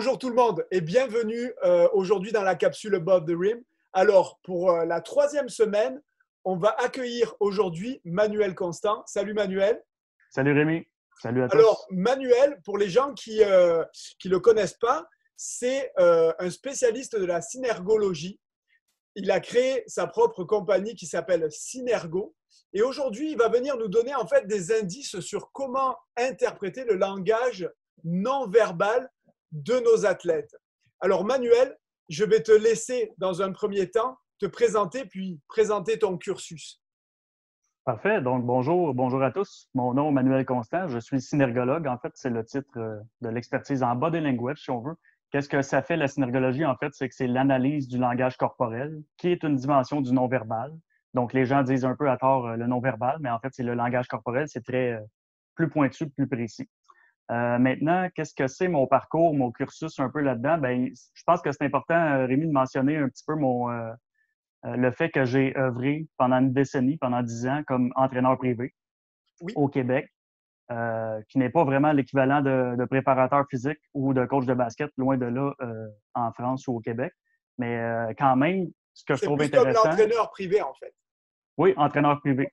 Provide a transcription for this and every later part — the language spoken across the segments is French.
Bonjour tout le monde et bienvenue euh, aujourd'hui dans la capsule Above the Rim. Alors, pour euh, la troisième semaine, on va accueillir aujourd'hui Manuel Constant. Salut Manuel. Salut Rémi. Salut à tous. Alors, Manuel, pour les gens qui ne euh, le connaissent pas, c'est un spécialiste de la synergologie. Il a créé sa propre compagnie qui s'appelle Synergo. Et aujourd'hui, il va venir nous donner en fait des indices sur comment interpréter le langage non verbal de nos athlètes. Alors Manuel, je vais te laisser dans un premier temps te présenter puis présenter ton cursus. Parfait. Donc bonjour, bonjour à tous. Mon nom est Manuel Constant. Je suis synergologue. En fait, c'est le titre euh, de l'expertise en body language, si on veut. Qu'est-ce que ça fait la synergologie? En fait, c'est que c'est l'analyse du langage corporel, qui est une dimension du non-verbal. Donc, les gens disent un peu à tort euh, le non-verbal, mais en fait, c'est le langage corporel. C'est très euh, plus pointu, plus précis. Euh, maintenant, qu'est-ce que c'est mon parcours, mon cursus un peu là-dedans? Ben, je pense que c'est important, euh, Rémi, de mentionner un petit peu mon, euh, le fait que j'ai œuvré pendant une décennie, pendant dix ans, comme entraîneur privé au Québec, qui n'est pas vraiment l'équivalent de, préparateur physique ou de coach de basket, loin de là, en France ou au Québec. Mais quand même, ce que je trouve intéressant. C'est entraîneur privé, en fait. Oui, entraîneur privé.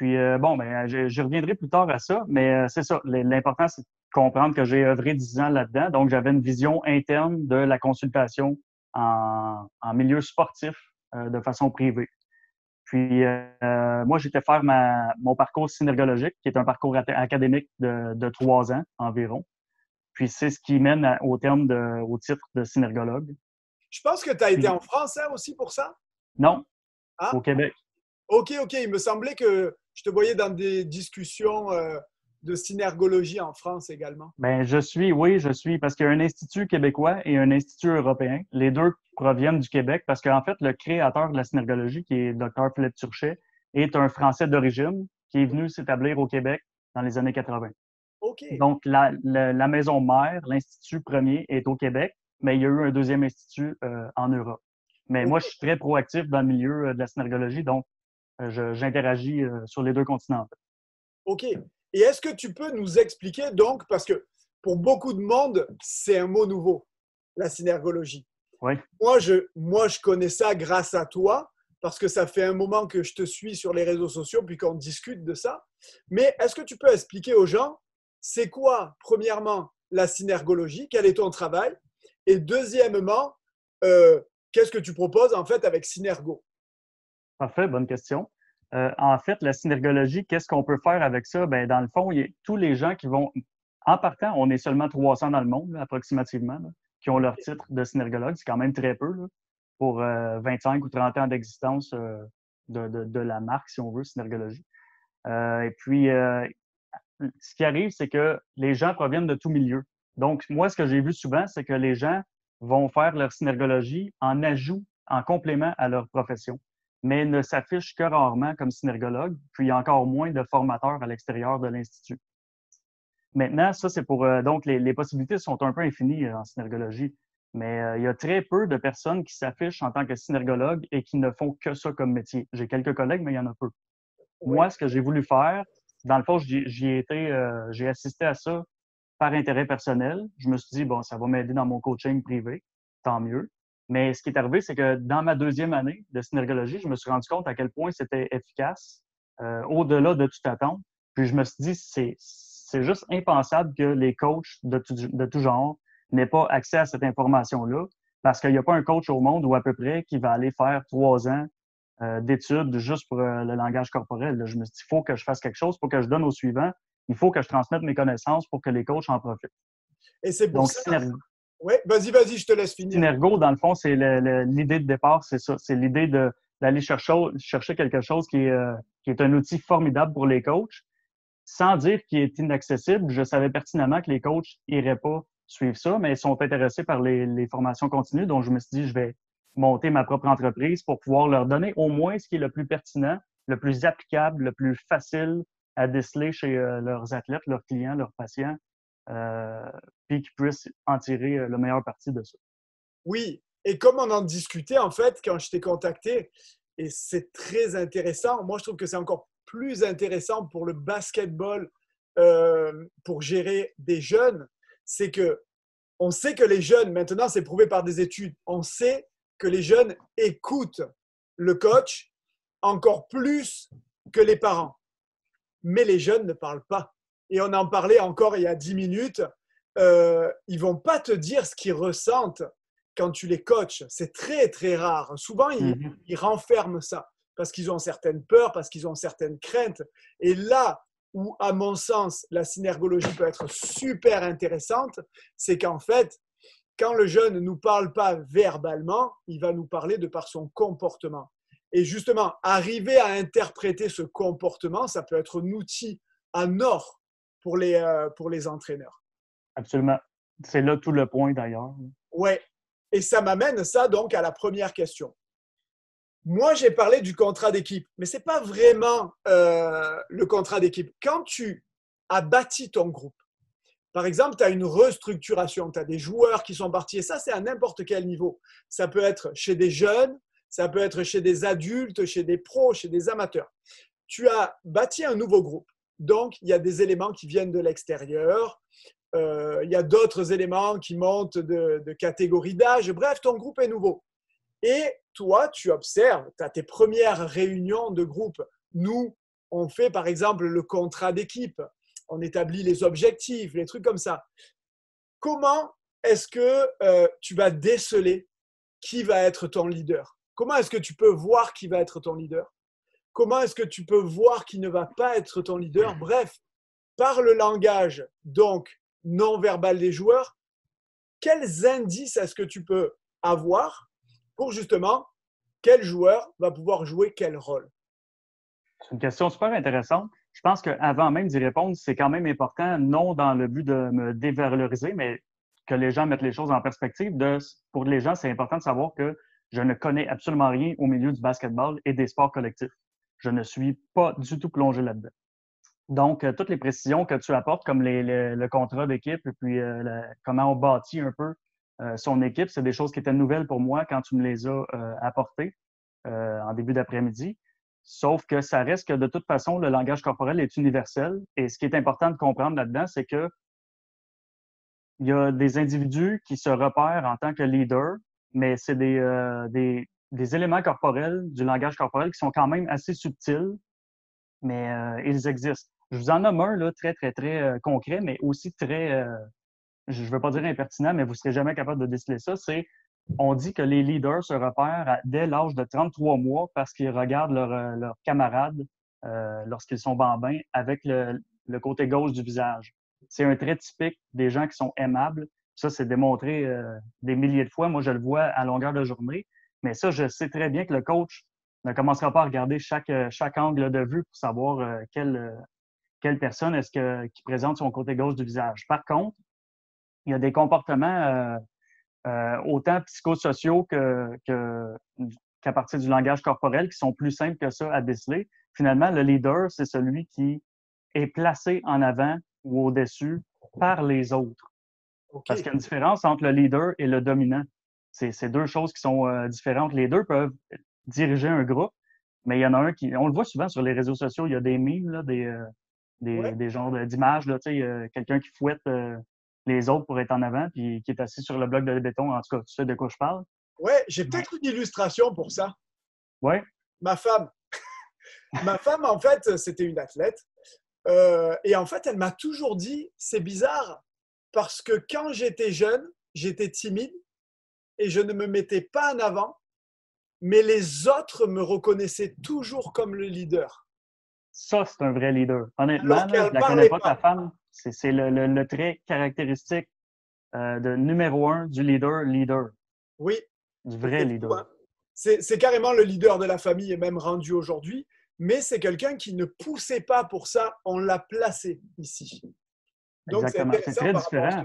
Puis, euh, bon, ben, je, reviendrai plus tard à ça, mais euh, c'est ça. L'important, c'est de comprendre que j'ai œuvré dix ans là-dedans. Donc, j'avais une vision interne de la consultation en, milieu sportif euh, de façon privée. Puis, moi, j'étais faire ma, mon parcours synergologique, qui est un parcours académique de, trois ans environ. Puis, c'est ce qui mène au terme de, au titre de synergologue. Je pense que tu as été en France hein, aussi pour ça? Non, ah. au Québec. OK, OK. Il me semblait que je te voyais dans des discussions euh, de synergologie en France également. Ben, je suis, oui, je suis, parce qu'il y a un institut québécois et un institut européen. Les deux proviennent du Québec parce qu'en fait, le créateur de la synergologie, qui est Dr. Philippe Turchet, est un Français d'origine qui est venu s'établir au Québec dans les années 80. OK. Donc, la, maison mère, l'institut premier, est au Québec, mais il y a eu un deuxième institut euh, en Europe. Mais moi, je suis très proactif dans le milieu euh, de la synergologie, donc j'interagis euh, sur les deux continents. OK. Et est-ce que tu peux nous expliquer donc, parce que pour beaucoup de monde, c'est un mot nouveau, la synergologie. Oui. Moi je, moi, je connais ça grâce à toi, parce que ça fait un moment que je te suis sur les réseaux sociaux, puis qu'on discute de ça. Mais est-ce que tu peux expliquer aux gens, c'est quoi, premièrement, la synergologie, quel est ton travail, et deuxièmement, euh, qu'est-ce que tu proposes en fait avec Synergo? Parfait, bonne question. Euh, en fait, la synergologie, qu'est-ce qu'on peut faire avec ça? Ben, dans le fond, il y a tous les gens qui vont, en partant, on est seulement 300 dans le monde, approximativement, qui ont leur titre de synergologue. C'est quand même très peu pour 25 euh, ou 30 ans d'existence euh, de, la marque, si on veut, synergologie. et puis, ce qui arrive, c'est que les gens proviennent de tout milieu. Donc, moi, ce que j'ai vu souvent, c'est que les gens vont faire leur synergologie en ajout, en complément à leur profession mais ne s'affiche que rarement comme synergologue, puis encore moins de formateurs à l'extérieur de l'Institut. Maintenant, ça, c'est pour. Euh, donc, les, possibilités sont un peu infinies euh, en synergologie, mais euh, il y a très peu de personnes qui s'affichent en tant que synergologue et qui ne font que ça comme métier. J'ai quelques collègues, mais il y en a peu. Moi, ce que j'ai voulu faire, dans le fond, j'y ai été, j'ai assisté à ça par intérêt personnel. Je me suis dit, bon, ça va m'aider dans mon coaching privé, tant mieux. Mais ce qui est arrivé, c'est que dans ma deuxième année de synergologie, je me suis rendu compte à quel point c'était efficace, euh, au-delà de toute attente. Puis je me suis dit, c'est, c'est juste impensable que les coachs de tout, de tout genre n'aient pas accès à cette information-là, parce qu'il n'y a pas un coach au monde ou à peu près qui va aller faire trois ans euh, d'études juste pour euh, le langage corporel. Je me suis dit, il faut que je fasse quelque chose, pour que je donne au suivant, il faut que je transmette mes connaissances pour que les coachs en profitent. Et c'est pour ça. Oui, vas-y, vas-y, je te laisse finir. Synergo, dans le fond, c'est l'idée de départ, c'est ça. C'est l'idée d'aller chercher, chercher quelque chose qui est, euh, qui est un outil formidable pour les coachs, sans dire qu'il est inaccessible. Je savais pertinemment que les coachs n'iraient pas suivre ça, mais ils sont intéressés par les, les, formations continues. Donc, je me suis dit, je vais monter ma propre entreprise pour pouvoir leur donner au moins ce qui est le plus pertinent, le plus applicable, le plus facile à déceler chez euh, leurs athlètes, leurs clients, leurs patients, puis qu'ils puissent en tirer euh, le meilleur parti de ça. Oui, et comme on en discutait en fait quand je t'ai contacté, et c'est très intéressant, moi je trouve que c'est encore plus intéressant pour le basketball, euh, pour gérer des jeunes, c'est que on sait que les jeunes, maintenant c'est prouvé par des études, on sait que les jeunes écoutent le coach encore plus que les parents. Mais les jeunes ne parlent pas. Et on en parlait encore il y a dix minutes. Euh, ils vont pas te dire ce qu'ils ressentent quand tu les coaches. C'est très, très rare. Souvent, ils, mhm. ils renferment ça parce qu'ils ont certaines peurs, parce qu'ils ont certaines craintes. Et là où, à mon sens, la synergologie peut être super intéressante, c'est qu'en fait, quand le jeune ne nous parle pas verbalement, il va nous parler de par son comportement. Et justement, arriver à interpréter ce comportement, ça peut être un outil en or pour les, euh, pour les entraîneurs. Absolument. C'est là tout le point d'ailleurs. Oui. Et ça m'amène ça donc à la première question. Moi, j'ai parlé du contrat d'équipe, mais ce n'est pas vraiment euh, le contrat d'équipe. Quand tu as bâti ton groupe, par exemple, tu as une restructuration, tu as des joueurs qui sont partis, et ça, c'est à n'importe quel niveau. Ça peut être chez des jeunes, ça peut être chez des adultes, chez des pros, chez des amateurs. Tu as bâti un nouveau groupe. Donc, il y a des éléments qui viennent de l'extérieur. Euh, il y a d'autres éléments qui montent de, de catégorie d'âge. Bref, ton groupe est nouveau. Et toi, tu observes, tu as tes premières réunions de groupe. Nous, on fait par exemple le contrat d'équipe. On établit les objectifs, les trucs comme ça. Comment est-ce que euh, tu vas déceler qui va être ton leader? Comment est-ce que tu peux voir qui va être ton leader? Comment est-ce que tu peux voir qui ne va pas être ton leader? Bref, par le langage donc non verbal des joueurs, quels indices est-ce que tu peux avoir pour justement quel joueur va pouvoir jouer quel rôle? C'est une question super intéressante. Je pense qu'avant même d'y répondre, c'est quand même important, non dans le but de me dévaloriser, mais que les gens mettent les choses en perspective. Pour les gens, c'est important de savoir que je ne connais absolument rien au milieu du basketball et des sports collectifs. Je ne suis pas du tout plongé là-dedans. Donc, euh, toutes les précisions que tu apportes, comme le contrat d'équipe et puis euh, comment on bâtit un peu euh, son équipe, c'est des choses qui étaient nouvelles pour moi quand tu me les as apportées en début d'après-midi. Sauf que ça reste que de toute façon, le langage corporel est universel. Et ce qui est important de comprendre là-dedans, c'est que il y a des individus qui se repèrent en tant que leader mais c'est des, des, des, éléments corporels, du langage corporel qui sont quand même assez subtils, mais euh, ils existent. Je vous en nomme un là, très, très, très euh, concret, mais aussi très, je ne veux pas dire impertinent, mais vous ne serez jamais capable de déceler ça. C'est, on dit que les leaders se repèrent dès l'âge de 33 mois parce qu'ils regardent leurs leur camarades lorsqu'ils sont bambins avec le, le côté gauche du visage. C'est un trait typique des gens qui sont aimables ça, c'est démontré euh, des milliers de fois. Moi, je le vois à longueur de journée. Mais ça, je sais très bien que le coach ne commencera pas à regarder chaque, euh, chaque angle de vue pour savoir euh, quelle, quelle personne est-ce que, qui présente son côté gauche du visage. Par contre, il y a des comportements autant psychosociaux que, qu'à partir du langage corporel qui sont plus simples que ça à déceler. Finalement, le leader, c'est celui qui est placé en avant ou au-dessus par les autres. Parce qu'il y a une différence entre le leader et le dominant. C'est deux choses qui sont euh, différentes. Les deux peuvent diriger un groupe, mais il y en a un qui. On le voit souvent sur les réseaux sociaux, il y a des mimes, là, des, euh, des, des, genres d'images, euh, quelqu'un qui fouette les autres pour être en avant, puis qui est assis sur le bloc de béton. En tout cas, tu sais de quoi je parle? Oui, j'ai peut-être une illustration pour ça. Oui. Ma femme. Ma femme, en fait, c'était une athlète. et en fait, elle m'a toujours dit, c'est bizarre, parce que quand j'étais jeune, j'étais timide et je ne me mettais pas en avant, mais les autres me reconnaissaient toujours comme le leader. Ça, c'est un vrai leader. Honnêtement, je ne la connais pas, ta femme. C'est le, trait caractéristique euh, de numéro un du leader, leader. Oui. Du vrai leader. C'est carrément le leader de la famille et même rendu aujourd'hui, mais c'est quelqu'un qui ne poussait pas pour ça, on l'a placé ici. Exactement. C'est très différent.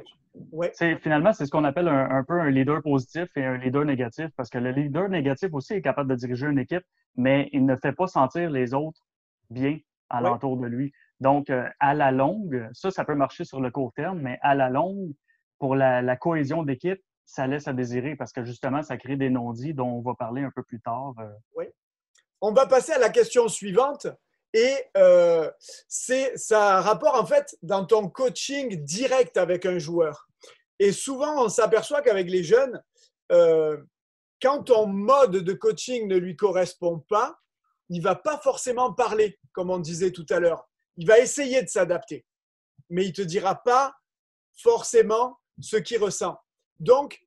Finalement, c'est ce qu'on appelle un, peu un leader positif et un leader négatif, parce que le leader négatif aussi est capable de diriger une équipe, mais il ne fait pas sentir les autres bien alentour de lui. Donc, euh, à la longue, ça, ça peut marcher sur le court terme, mais à la longue, pour la, cohésion d'équipe, ça laisse à désirer parce que justement, ça crée des non-dits dont on va parler un peu plus tard. Euh. Oui. On va passer à la question suivante. Et euh, c'est ça a rapport en fait dans ton coaching direct avec un joueur. Et souvent, on s'aperçoit qu'avec les jeunes, euh, quand ton mode de coaching ne lui correspond pas, il va pas forcément parler, comme on disait tout à l'heure. Il va essayer de s'adapter, mais il te dira pas forcément ce qu'il ressent. Donc,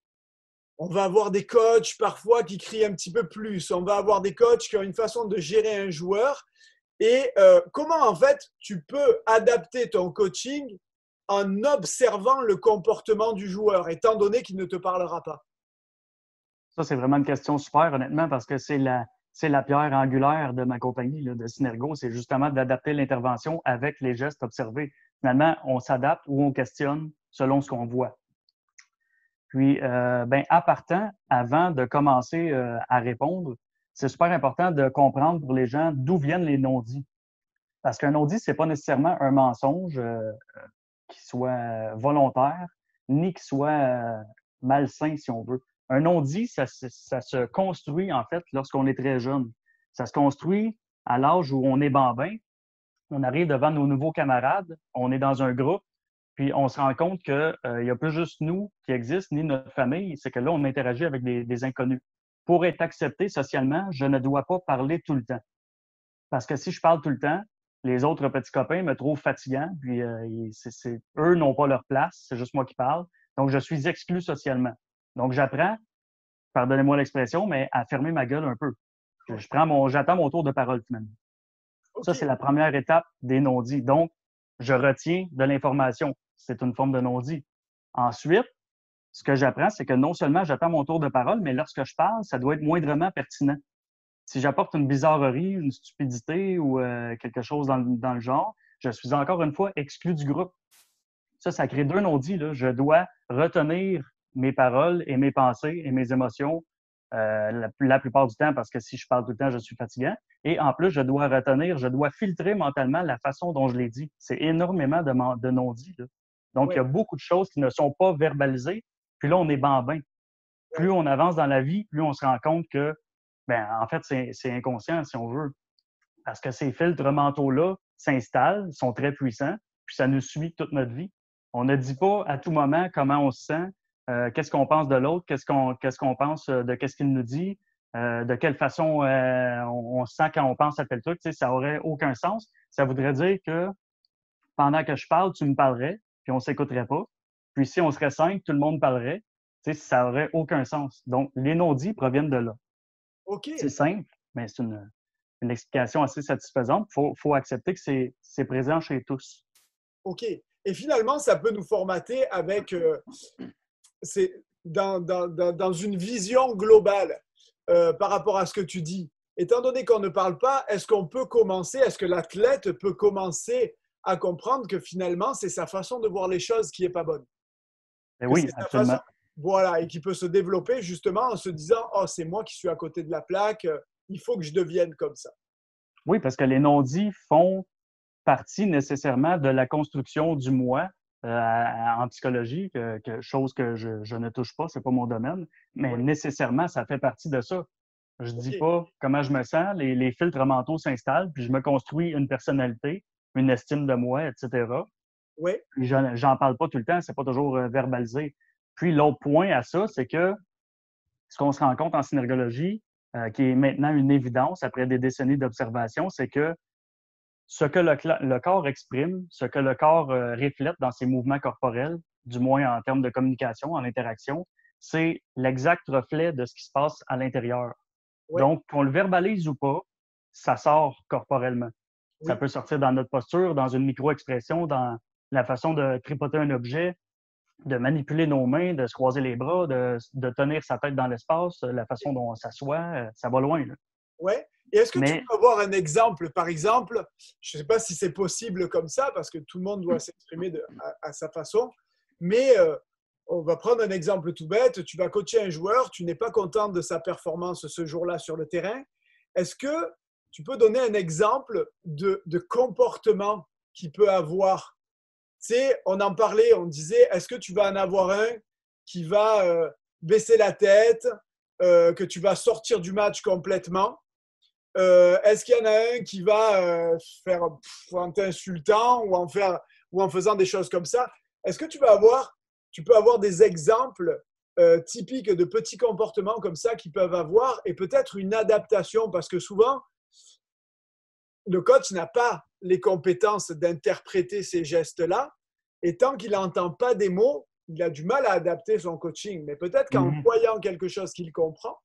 on va avoir des coachs parfois qui crient un petit peu plus. On va avoir des coachs qui ont une façon de gérer un joueur. Et euh, comment en fait tu peux adapter ton coaching en observant le comportement du joueur, étant donné qu'il ne te parlera pas Ça, c'est vraiment une question super, honnêtement, parce que c'est la, c'est la pierre angulaire de ma compagnie, de Synergo. C'est justement d'adapter l'intervention avec les gestes observés. Finalement, on s'adapte ou on questionne selon ce qu'on voit. Puis, euh, ben, à partant, avant de commencer euh, à répondre, c'est super important de comprendre pour les gens d'où viennent les non-dits. Parce qu'un non-dit, c'est pas nécessairement un mensonge euh, qui soit volontaire, ni qui soit malsain, si on veut. Un non-dit, ça, ça, se construit, en fait, lorsqu'on est très jeune. Ça se construit à l'âge où on est bambin. On arrive devant nos nouveaux camarades, on est dans un groupe, puis on se rend compte qu'il euh, n'y a pas juste nous qui existent, ni notre famille, c'est que là, on interagit avec des, inconnus. Pour être accepté socialement, je ne dois pas parler tout le temps. Parce que si je parle tout le temps, les autres petits copains me trouvent fatigant, puis euh, eux n'ont pas leur place, c'est juste moi qui parle. Donc, je suis exclu socialement. Donc, j'apprends, pardonnez-moi l'expression, mais à fermer ma gueule un peu. Je prends mon, j'attends mon tour de parole finalement. Ça, c'est la première étape des non-dits. Donc, je retiens de l'information c'est une forme de non-dit. Ensuite, ce que j'apprends, c'est que non seulement j'attends mon tour de parole, mais lorsque je parle, ça doit être moindrement pertinent. Si j'apporte une bizarrerie, une stupidité ou euh, quelque chose dans, le genre, je suis encore une fois exclu du groupe. Ça, ça crée deux non-dits. Je dois retenir mes paroles et mes pensées et mes émotions euh, la, plupart du temps parce que si je parle tout le temps, je suis fatigant. Et en plus, je dois retenir, je dois filtrer mentalement la façon dont je l'ai dit. C'est énormément de, de non-dits. Donc, il y a beaucoup de choses qui ne sont pas verbalisées. Puis là, on est bambin. Plus on avance dans la vie, plus on se rend compte que, ben, en fait, c'est inconscient, si on veut. Parce que ces filtres mentaux-là s'installent, sont très puissants, puis ça nous suit toute notre vie. On ne dit pas à tout moment comment on se sent, euh, qu'est-ce qu'on pense de l'autre, qu'est-ce qu'on pense de qu'est-ce qu'il nous dit, euh, de quelle façon euh, on, se sent quand on pense à tel truc. Tu sais, ça aurait aucun sens. Ça voudrait dire que pendant que je parle, tu me parlerais, puis on s'écouterait pas. Puis si on serait cinq, tout le monde parlerait. Tu sais, ça aurait aucun sens. Donc, les non-dits proviennent de là. C'est simple, mais c'est une, une, explication assez satisfaisante. Il faut, faut, accepter que c'est présent chez tous. OK. Et finalement, ça peut nous formater avec. Euh, c'est dans, dans, dans, une vision globale euh, par rapport à ce que tu dis. Étant donné qu'on ne parle pas, est-ce qu'on peut commencer, est-ce que l'athlète peut commencer à comprendre que finalement, c'est sa façon de voir les choses qui n'est pas bonne? Et eh oui, absolument. Voilà, et qui peut se développer justement en se disant Oh, c'est moi qui suis à côté de la plaque, euh, il faut que je devienne comme ça. Oui, parce que les non-dits font partie nécessairement de la construction du moi euh, en psychologie, que, chose que je, ne touche pas, c'est pas mon domaine, mais nécessairement, ça fait partie de ça. Je ne dis pas comment je me sens, les, les filtres mentaux s'installent, puis je me construis une personnalité une estime de moi, etc. Oui. J'en parle pas tout le temps, c'est pas toujours euh, verbalisé. Puis l'autre point à ça, c'est que ce qu'on se rend compte en synergologie, euh, qui est maintenant une évidence après des décennies d'observation, c'est que ce que le, corps exprime, ce que le corps euh, reflète dans ses mouvements corporels, du moins en termes de communication, en interaction, c'est l'exact reflet de ce qui se passe à l'intérieur. Donc, qu'on le verbalise ou pas, ça sort corporellement. Ça peut sortir dans notre posture, dans une micro-expression, dans la façon de tripoter un objet, de manipuler nos mains, de se croiser les bras, de, tenir sa tête dans l'espace, la façon dont on s'assoit, euh, ça va loin. Oui. Et est-ce que tu peux avoir un exemple, par exemple, je ne sais pas si c'est possible comme ça, parce que tout le monde doit s'exprimer à, sa façon, mais euh, on va prendre un exemple tout bête. Tu vas coacher un joueur, tu n'es pas content de sa performance ce jour-là sur le terrain. Est-ce que tu peux donner un exemple de, comportement qu'il peut avoir. Sais, on en parlait, on disait, est-ce que tu vas en avoir un qui va euh, baisser la tête, euh, que tu vas sortir du match complètement? Euh, Est-ce qu'il y en a un qui va faire en t'insultant ou en, faire, faisant des choses comme ça? Est-ce que tu vas avoir, tu peux avoir des exemples typiques de petits comportements comme ça qu'ils peuvent avoir et peut-être une adaptation? Parce que souvent, le coach n'a pas les compétences d'interpréter ces gestes-là et tant qu'il n'entend pas des mots, il a du mal à adapter son coaching. Mais peut-être qu'en Mhm. voyant quelque chose qu'il comprend,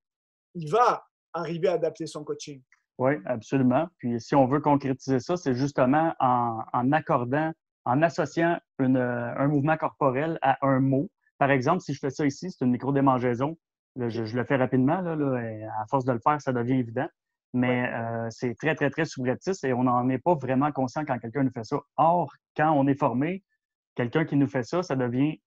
il va arriver à adapter son coaching. Oui, absolument. Puis si on veut concrétiser ça, c'est justement en, en accordant, en associant une, un mouvement corporel à un mot. Par exemple, si je fais ça ici, c'est une micro-démangeaison. Je, je le fais rapidement. Là, là, et à force de le faire, ça devient évident. Mais euh, c'est très, très, très subreptice et on n'en est pas vraiment conscient quand quelqu'un nous fait ça. Or, quand on est formé, quelqu'un qui nous fait ça, ça devient.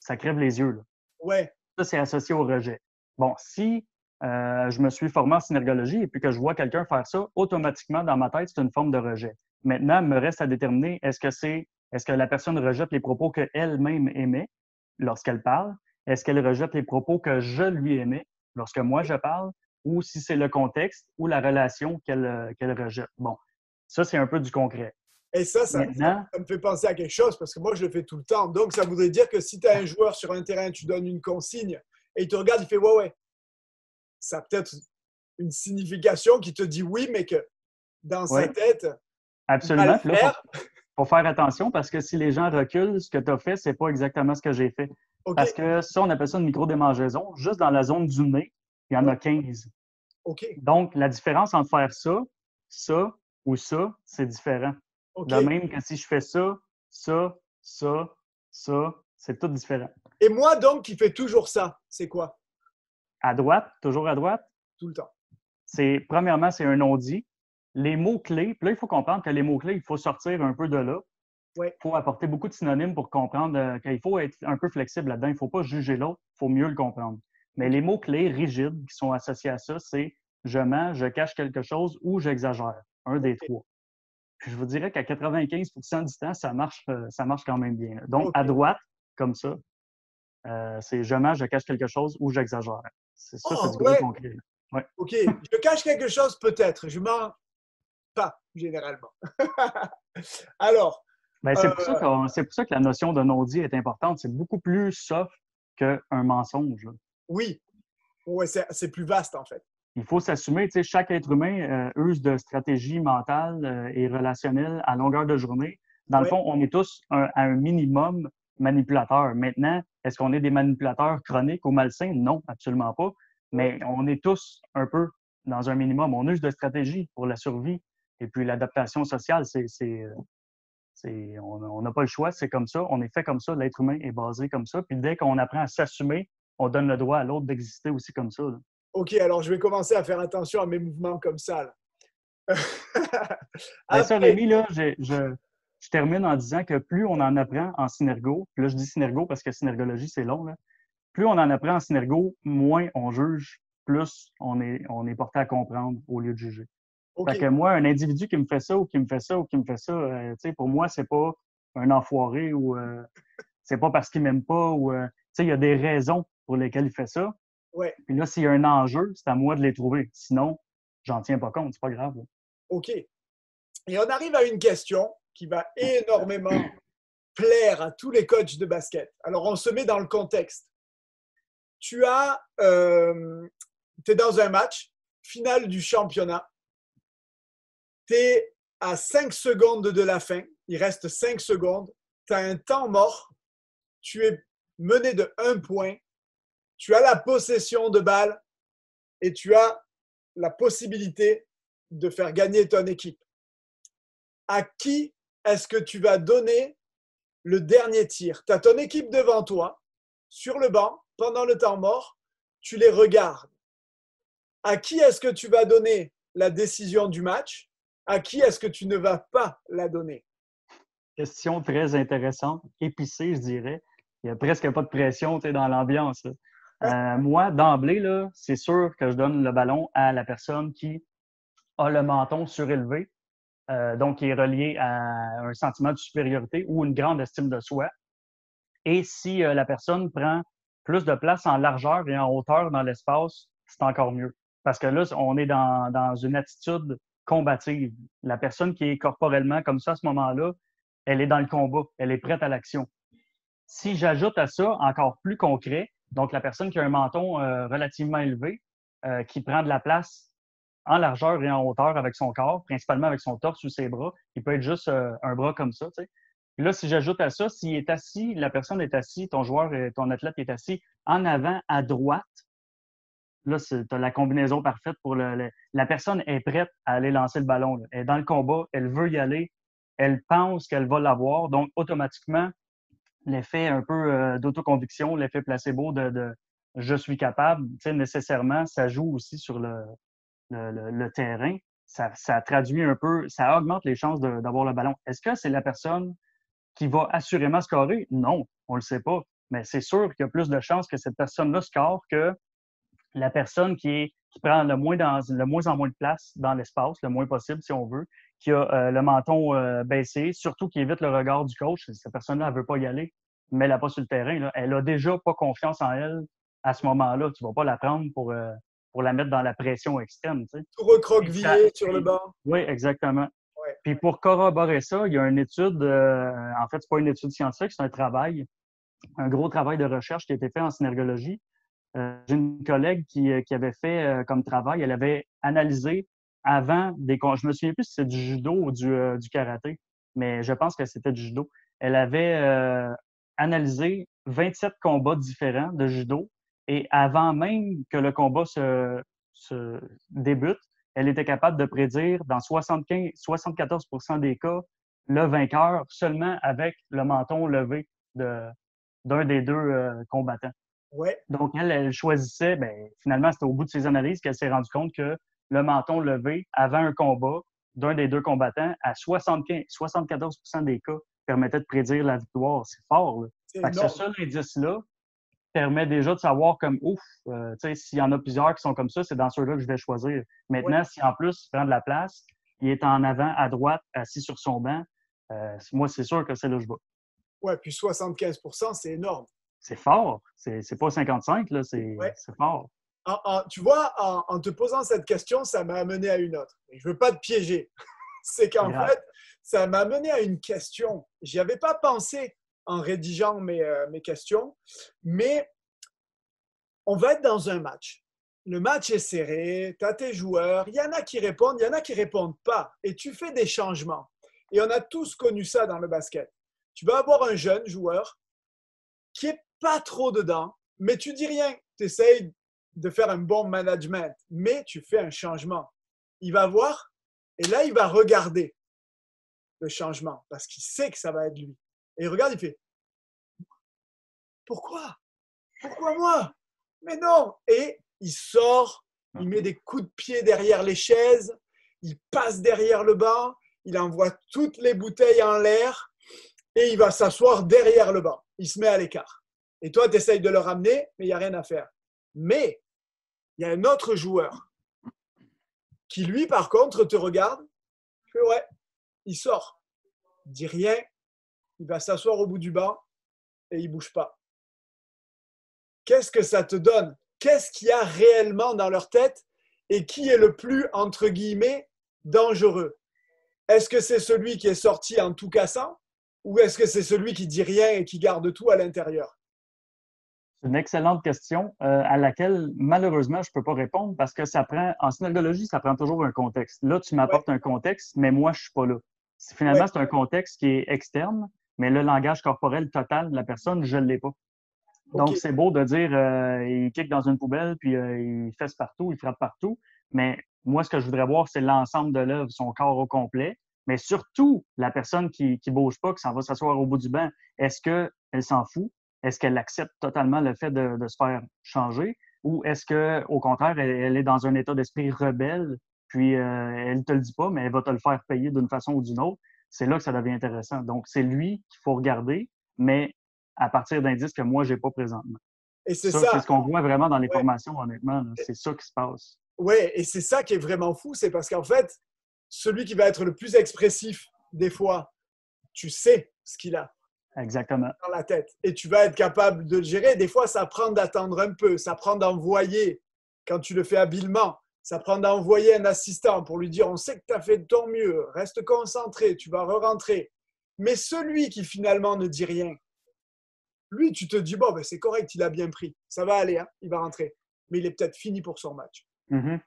Ça crève les yeux. Là. Ouais, Ça, c'est associé au rejet. Bon, si euh, je me suis formé en synergologie et puis que je vois quelqu'un faire ça, automatiquement, dans ma tête, c'est une forme de rejet. Maintenant, il me reste à déterminer est-ce que c'est est-ce que la personne rejette les propos qu'elle-même émet lorsqu'elle parle? Est-ce qu'elle rejette les propos que je lui émets lorsque moi je parle? Ou si c'est le contexte ou la relation qu'elle euh, qu'elle rejette. Bon, ça, c'est un peu du concret. et ça, ça, me fait penser à quelque chose parce que moi, je le fais tout le temps. Donc, ça voudrait dire que si tu as un joueur sur un terrain, tu donnes une consigne et il te regarde, il fait Ouais, ouais. Ça a peut-être une signification qui te dit oui, mais que dans sa tête, il absolument. là, faire. faut faire attention parce que si les gens reculent, ce que tu as fait, c'est pas exactement ce que j'ai fait. Parce que ça, on appelle ça une micro-démangeaison. Juste dans la zone du nez, il y en a 15. OK, Donc, la différence entre faire ça, ça ou ça, c'est différent. De même que si je fais ça, ça, ça, ça, c'est tout différent. Et moi, donc, qui fais toujours ça, c'est quoi? À droite, toujours à droite, Tout le temps. c'est premièrement, c'est un non-dit. Les mots-clés, puis là, il faut comprendre que les mots-clés, il faut sortir un peu de là. Ouais. Il faut apporter beaucoup de synonymes pour comprendre euh, qu'il faut être un peu flexible là-dedans. Il ne faut pas juger l'autre, il faut mieux le comprendre. Mais les mots-clés rigides qui sont associés à ça, c'est je mens, je cache quelque chose ou j'exagère. Un des trois. Puis je vous dirais qu'à 95% du temps, ça marche, euh, ça marche quand même bien. Donc, à droite, comme ça, euh, c'est je mens, je cache quelque chose ou j'exagère. C'est ça, Oh, c'est du gros ouais. concret. là. OK, je cache quelque chose peut-être, je mens pas, généralement. Alors, Ben, c'est, pour ça Euh, c'est pour ça que la notion de non-dit est importante. C'est beaucoup plus soft qu'un mensonge. Oui, ouais, c'est plus vaste en fait. Il faut s'assumer, tu sais, chaque être humain euh, use de stratégies mentales euh, et relationnelles à longueur de journée. Dans le fond, on est tous un- à un minimum manipulateurs. Maintenant, est-ce qu'on est des manipulateurs chroniques ou malsains? Non, absolument pas. Mais on est tous un peu dans un minimum. On use de stratégies pour la survie. Et puis l'adaptation sociale, c'est, c'est, c'est- on on n'a pas le choix, c'est comme ça. On est fait comme ça. L'être humain est basé comme ça. Puis dès qu'on apprend à s'assumer, on donne le droit à l'autre d'exister aussi comme ça. là. OK, alors je vais commencer à faire attention à mes mouvements comme ça. là. Ben Rémi, là, je, je, je termine en disant que plus on en apprend en synergo, puis là, je dis synergo parce que synergologie, c'est long, là. plus on en apprend en synergo, moins on juge, plus on est, on est porté à comprendre au lieu de juger. OK, Fait que moi, un individu qui me fait ça ou qui me fait ça ou qui me fait ça, euh, pour moi, c'est pas un enfoiré ou euh, c'est pas parce qu'il m'aime pas ou euh, il y a des raisons pour lesquelles il fait ça. Ouais. Puis là, s'il y a un enjeu, c'est à moi de les trouver. Sinon, j'en tiens pas compte, c'est pas grave. là. OK. Et on arrive à une question qui va énormément plaire à tous les coachs de basket. Alors, on se met dans le contexte. Tu as, euh, es dans un match, finale du championnat. Tu es à 5 secondes de la fin. Il reste 5 secondes. Tu as un temps mort. Tu es mené de 1 point. Tu as la possession de balle et tu as la possibilité de faire gagner ton équipe. À qui est-ce que tu vas donner le dernier tir? Tu as ton équipe devant toi, sur le banc, pendant le temps mort, tu les regardes. À qui est-ce que tu vas donner la décision du match? À qui est-ce que tu ne vas pas la donner? Question très intéressante, épicée, je dirais. Il n'y a presque pas de pression dans l'ambiance. Euh, moi, d'emblée, c'est sûr que je donne le ballon à la personne qui a le menton surélevé, euh, donc qui est relié à un sentiment de supériorité ou une grande estime de soi. Et si euh, la personne prend plus de place en largeur et en hauteur dans l'espace, c'est encore mieux. Parce que là, on est dans, dans une attitude combative. La personne qui est corporellement comme ça à ce moment-là, elle est dans le combat, elle est prête à l'action. Si j'ajoute à ça encore plus concret, donc la personne qui a un menton euh, relativement élevé, euh, qui prend de la place en largeur et en hauteur avec son corps, principalement avec son torse ou ses bras, il peut être juste un bras comme ça. Puis là, si j'ajoute à ça, s'il est assis, la personne est assise, ton joueur, ton athlète est assis en avant à droite, là, tu as la combinaison parfaite pour le, La personne est prête à aller lancer le ballon. Elle est dans le combat, elle veut y aller, elle pense qu'elle va l'avoir. Donc, automatiquement, l'effet un peu euh, d'autoconviction, l'effet placebo de, je suis capable, nécessairement, ça joue aussi sur le, terrain. Ça, ça, traduit un peu, ça augmente les chances d'avoir le ballon. Est-ce que c'est la personne qui va assurément scorer? Non, on ne le sait pas. Mais c'est sûr qu'il y a plus de chances que cette personne-là score que la personne qui, prend le moins en moins de place dans l'espace, le moins possible si on veut, qui a euh, le menton euh, baissé, surtout qui évite le regard du coach. Cette personne-là, elle veut pas y aller, mais elle n'a pas sur le terrain. Là. Elle a déjà pas confiance en elle à ce moment-là. Tu vas pas la prendre pour, euh, pour la mettre dans la pression extrême. Tu sais. Tout recroquevillé sur le banc. Oui, exactement. Puis pour corroborer ça, il y a une étude, en fait, c'est pas une étude scientifique, c'est un travail, un gros travail de recherche qui a été fait en synergologie euh, j'ai une collègue qui, qui, avait fait euh, comme travail, elle avait analysé avant des je me souviens plus si c'est du judo ou du, du, karaté, mais je pense que c'était du judo. Elle avait analysé 27 combats différents de judo et avant même que le combat se, se débute, elle était capable de prédire dans 75, 74% des cas le vainqueur seulement avec le menton levé d'un des deux combattants. Donc, elle, elle choisissait, ben, finalement, c'était au bout de ses analyses qu'elle s'est rendue compte que le menton levé avant un combat d'un des deux combattants, à 75, 74% des cas, permettait de prédire la victoire. C'est fort. Là. ce seul indice-là permet déjà de savoir comme ouf, euh, s'il y en a plusieurs qui sont comme ça, c'est dans ceux-là que je vais choisir. Maintenant, si en plus il prend de la place, il est en avant, à droite, assis sur son banc, euh, moi, c'est sûr que c'est là que je vais. Ouais, puis 75% c'est énorme c'est fort. C'est pas 55, là, c'est fort. Tu vois, en, te posant cette question, ça m'a amené à une autre. je ne veux pas te piéger. c'est qu'en fait, ça m'a amené à une question. J'y avais pas pensé en rédigeant mes, euh, mes questions, mais on va être dans un match. Le match est serré, tu as tes joueurs, il y en a qui répondent, il y en a qui répondent pas, et tu fais des changements. Et on a tous connu ça dans le basket. Tu vas avoir un jeune joueur qui est pas trop dedans, mais tu dis rien. Tu essayes de faire un bon management, mais tu fais un changement. Il va voir et là, il va regarder le changement parce qu'il sait que ça va être lui. Et il regarde, il fait Pourquoi? Pourquoi moi? Mais non Et il sort, il met des coups de pied derrière les chaises, il passe derrière le banc, il envoie toutes les bouteilles en l'air et il va s'asseoir derrière le banc. Il se met à l'écart. Et toi, tu essayes de le ramener, mais il n'y a rien à faire. Mais il y a un autre joueur qui, lui, par contre, te regarde. Fait, ouais, il sort. Il dit rien. Il va s'asseoir au bout du banc et il bouge pas. Qu'est-ce que ça te donne? Qu'est-ce qu'il y a réellement dans leur tête et qui est le plus, entre guillemets, dangereux? Est-ce que c'est celui qui est sorti en tout cassant ou est-ce que c'est celui qui dit rien et qui garde tout à l'intérieur? Une excellente question euh, à laquelle, malheureusement, je ne peux pas répondre parce que ça prend, en synergologie, ça prend toujours un contexte. Là, tu m'apportes un contexte, mais moi, je ne suis pas là. Finalement, c'est un contexte qui est externe, mais le langage corporel total de la personne, je ne l'ai pas. Donc, c'est beau de dire euh, il kick dans une poubelle, puis euh, il fesse partout, il frappe partout. Mais moi, ce que je voudrais voir, c'est l'ensemble de l'œuvre, son corps au complet. Mais surtout, la personne qui ne bouge pas, qui s'en va s'asseoir au bout du banc, est-ce qu'elle s'en fout? Est-ce qu'elle accepte totalement le fait de, se faire changer ou est-ce qu'au contraire, elle, est dans un état d'esprit rebelle, puis euh, elle ne te le dit pas, mais elle va te le faire payer d'une façon ou d'une autre? C'est là que ça devient intéressant. Donc, c'est lui qu'il faut regarder, mais à partir d'indices que moi, je n'ai pas présentement. Et c'est ça. C'est ce qu'on voit vraiment dans les formations, honnêtement. C'est ça qui se passe. Oui, et c'est ça qui est vraiment fou, c'est parce qu'en fait, celui qui va être le plus expressif, des fois, tu sais ce qu'il a. Exactement. Dans la tête. Et tu vas être capable de le gérer. Des fois, ça prend d'attendre un peu. Ça prend d'envoyer, quand tu le fais habilement, ça prend d'envoyer un assistant pour lui dire on sait que tu as fait de ton mieux, reste concentré, tu vas re-rentrer. Mais celui qui finalement ne dit rien, lui, tu te dis, bon, ben, c'est correct, il a bien pris. Ça va aller, hein, il va rentrer. Mais il est peut-être fini pour son match. Mhm.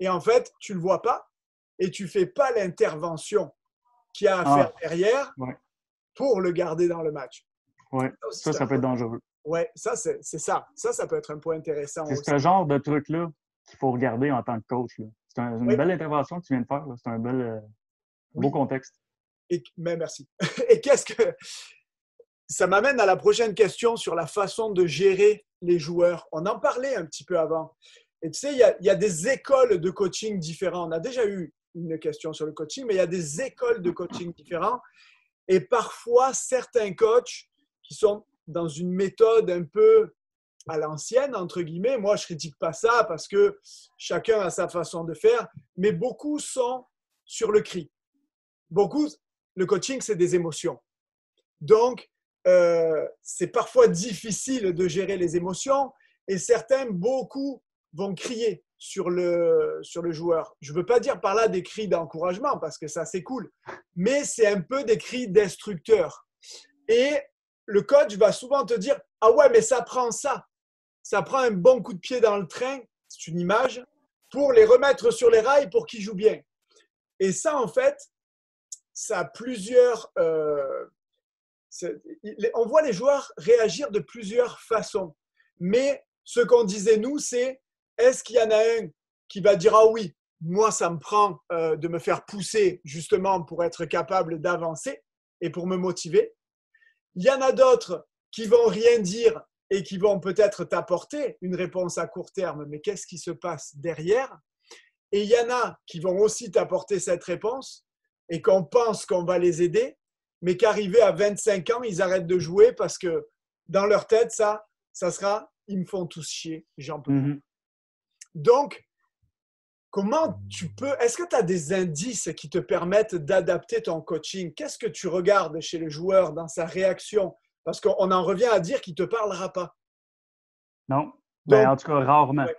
Et en fait, tu ne le vois pas et tu fais pas l'intervention qu'il y a à Ah. faire derrière Ouais. Pour le garder dans le match. Ouais. Ça Ça, peut être dangereux. Ouais, ça, c'est c'est ça. Ça, ça peut être un point intéressant C'est ce genre de truc-là qu'il faut regarder en tant que coach. C'est un- une Oui. belle intervention que tu viens de faire. C'est un bel, euh, beau Oui. contexte. Et, mais merci. Et qu'est-ce que. Ça m'amène à la prochaine question sur la façon de gérer les joueurs. On en parlait un petit peu avant. Et tu sais, il y a, il y a des écoles de coaching différentes. On a déjà eu une question sur le coaching, mais il y a des écoles de coaching différentes. Et parfois, certains coachs qui sont dans une méthode un peu à l'ancienne, entre guillemets, moi, je critique pas ça parce que chacun a sa façon de faire, mais beaucoup sont sur le cri. Beaucoup, le coaching, c'est des émotions. Donc, euh, c'est parfois difficile de gérer les émotions et certains, beaucoup, vont crier sur le, sur le joueur. Je ne veux pas dire par là des cris d'encouragement parce que ça, c'est cool, mais c'est un peu des cris d'instructeur. Et le coach va souvent te dire Ah ouais, mais ça prend ça. Ça prend un bon coup de pied dans le train, c'est une image, pour les remettre sur les rails pour qu'ils jouent bien. Et ça, en fait, ça a plusieurs. euh, on voit les joueurs réagir de plusieurs façons. Mais ce qu'on disait, nous, c'est est-ce qu'il y en a un qui va dire Ah oui, moi, ça me prend euh, de me faire pousser justement pour être capable d'avancer et pour me motiver? Il y en a d'autres qui vont rien dire et qui vont peut-être t'apporter une réponse à court terme, mais qu'est-ce qui se passe derrière? Et il y en a qui vont aussi t'apporter cette réponse et qu'on pense qu'on va les aider, mais qu'arrivés à 25 ans, ils arrêtent de jouer parce que dans leur tête, ça, ça sera ils me font tous chier, j'en peux plus. Mhm. Donc, comment tu peux, est-ce que tu as des indices qui te permettent d'adapter ton coaching? Qu'est-ce que tu regardes chez le joueur dans sa réaction? Parce qu'on en revient à dire qu'il ne te parlera pas. Non? Ben, Donc- en tout cas, rarement. Ouais.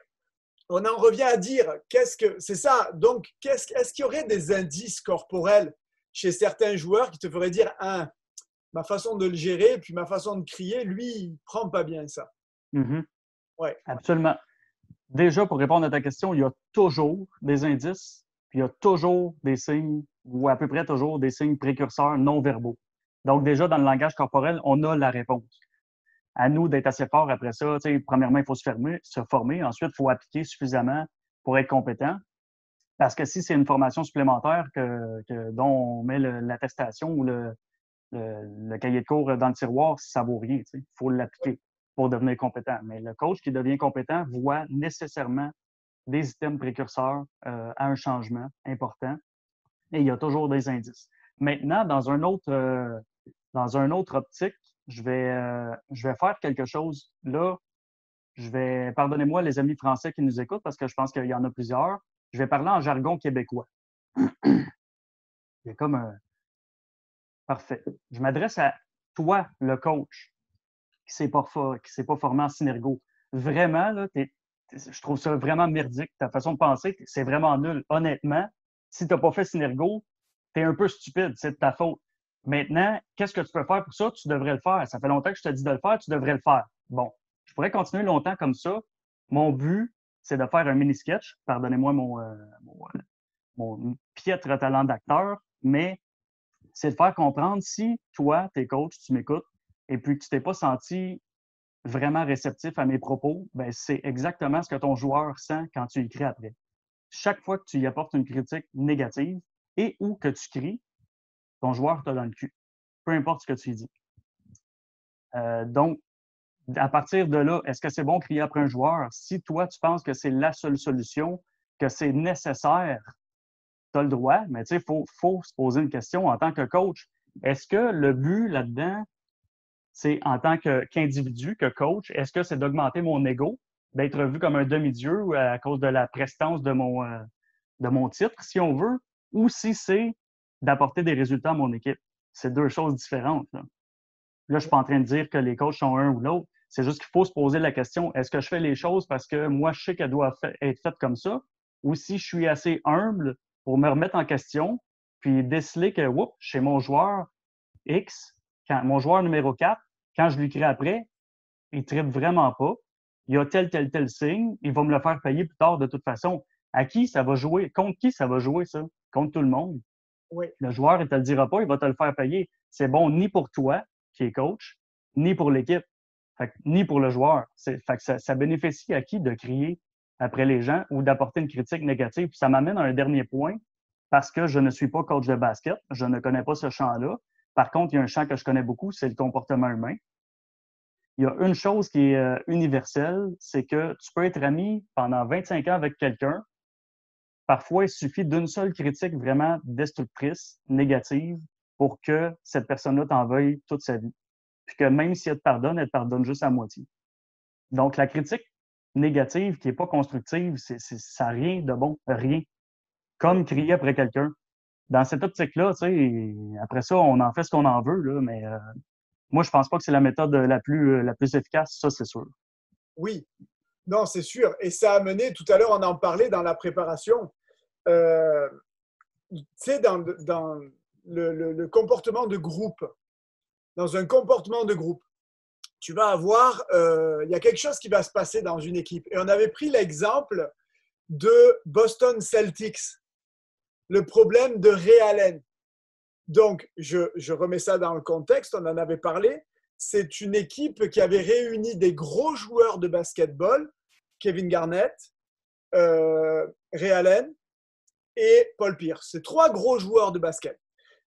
On en revient à dire, qu'est-ce que c'est ça Donc, qu'est-ce, est-ce qu'il y aurait des indices corporels chez certains joueurs qui te feraient dire, ah, ma façon de le gérer, puis ma façon de crier, lui, il prend pas bien ça. Mhm. Ouais. Absolument. Déjà, pour répondre à ta question, il y a toujours des indices, puis il y a toujours des signes, ou à peu près toujours des signes précurseurs non verbaux. Donc, déjà, dans le langage corporel, on a la réponse. À nous d'être assez fort après ça. Premièrement, il faut se, se former. Ensuite, il faut appliquer suffisamment pour être compétent. Parce que si c'est une formation supplémentaire que, que- dont on met l'attestation ou le, le, le cahier de cours dans le tiroir, ça vaut rien. Il faut l'appliquer pour devenir compétent. Mais le coach qui devient compétent voit nécessairement des items précurseurs euh, à un changement important et il y a toujours des indices. Maintenant, dans un autre, euh, dans un autre optique, je vais, euh, je vais faire quelque chose là. Je vais, pardonnez-moi les amis français qui nous écoutent parce que je pense qu'il y en a plusieurs. Je vais parler en jargon québécois. C'est comme un. Parfait. Je m'adresse à toi, le coach, qui s'est pas, formé en synergo. Vraiment, là, je trouve ça vraiment merdique. Ta façon de penser, c'est vraiment nul. Honnêtement, si tu n'as pas fait synergo, tu es un peu stupide. C'est de ta faute. Maintenant, qu'est-ce que tu peux faire pour ça? Tu devrais le faire. Ça fait longtemps que je te dis de le faire, tu devrais le faire. Bon, je pourrais continuer longtemps comme ça. Mon but, c'est de faire un mini-sketch. Pardonnez-moi mon, euh, euh, mon piètre talent d'acteur, mais c'est de faire comprendre si toi, tes coachs, tu m'écoutes, et puis que tu t'es pas senti vraiment réceptif à mes propos, ben c'est exactement ce que ton joueur sent quand tu écris après. Chaque fois que tu y apportes une critique négative et ou que tu cries, ton joueur t'a dans le cul. Peu importe ce que tu dis. Euh, donc, à partir de là, est-ce que c'est bon de crier après un joueur? Si toi, tu penses que c'est la seule solution, que c'est nécessaire, tu as le droit, mais il faut se poser une question en tant que coach. Est-ce que le but là-dedans, c'est en tant qu'individu, que coach, est-ce que c'est d'augmenter mon ego, d'être vu comme un demi-dieu ou à cause de la prestance de mon, euh, de mon titre, si on veut, ou si c'est d'apporter des résultats à mon équipe? C'est deux choses différentes. Là, je suis pas en train de dire que les coachs sont un ou l'autre. C'est juste qu'il faut se poser la question, est-ce que je fais les choses parce que moi, je sais qu'elles doivent être faites comme ça, ou si je suis assez humble pour me remettre en question, puis déceler que, oups, chez mon joueur X, quand, mon joueur numéro 4, quand je lui crie après, il tripe vraiment pas. Il y a tel, tel, tel signe. Il va me le faire payer plus tard de toute façon. À qui ça va jouer? Contre qui ça va jouer, ça? Contre tout le monde. Oui. Le joueur, il te le dira pas, il va te le faire payer. C'est bon ni pour toi, qui est coach, ni pour l'équipe, ni pour le joueur. Fait que ça, ça, bénéficie à qui de crier après les gens ou d'apporter une critique négative. ça m'amène à un dernier point, parce que je ne suis pas coach de basket, je ne connais pas ce champ-là. Par contre, il y a un champ que je connais beaucoup, c'est le comportement humain. Il y a une chose qui est euh, universelle, c'est que tu peux être ami pendant 25 ans avec quelqu'un, Parfois, il suffit d'une seule critique vraiment destructrice, négative, pour que cette personne-là t'en veuille toute sa vie. Puis que même si elle te pardonne, elle te pardonne juste à moitié. Donc, la critique négative qui n'est pas constructive, c'est, ça n'a rien de bon, rien. Comme crier après quelqu'un. Dans cette optique-là, après ça, on en fait ce qu'on en veut, là, mais euh, moi, je pense pas que c'est la méthode la plus, la plus efficace, ça, c'est sûr. Oui, non, c'est sûr. Et ça a mené, tout à l'heure, on en parlait dans la préparation, euh, tu sais, dans, dans le, comportement de groupe, dans un comportement de groupe, tu vas avoir, euh, il y a quelque chose qui va se passer dans une équipe. Et on avait pris l'exemple de Boston Celtics, le problème de Ray Allen. Donc, je, je remets ça dans le contexte, on en avait parlé c'est une équipe qui avait réuni des gros joueurs de basketball, Kevin Garnett, euh, Ray Allen et Paul Pierce. C'est trois gros joueurs de basket.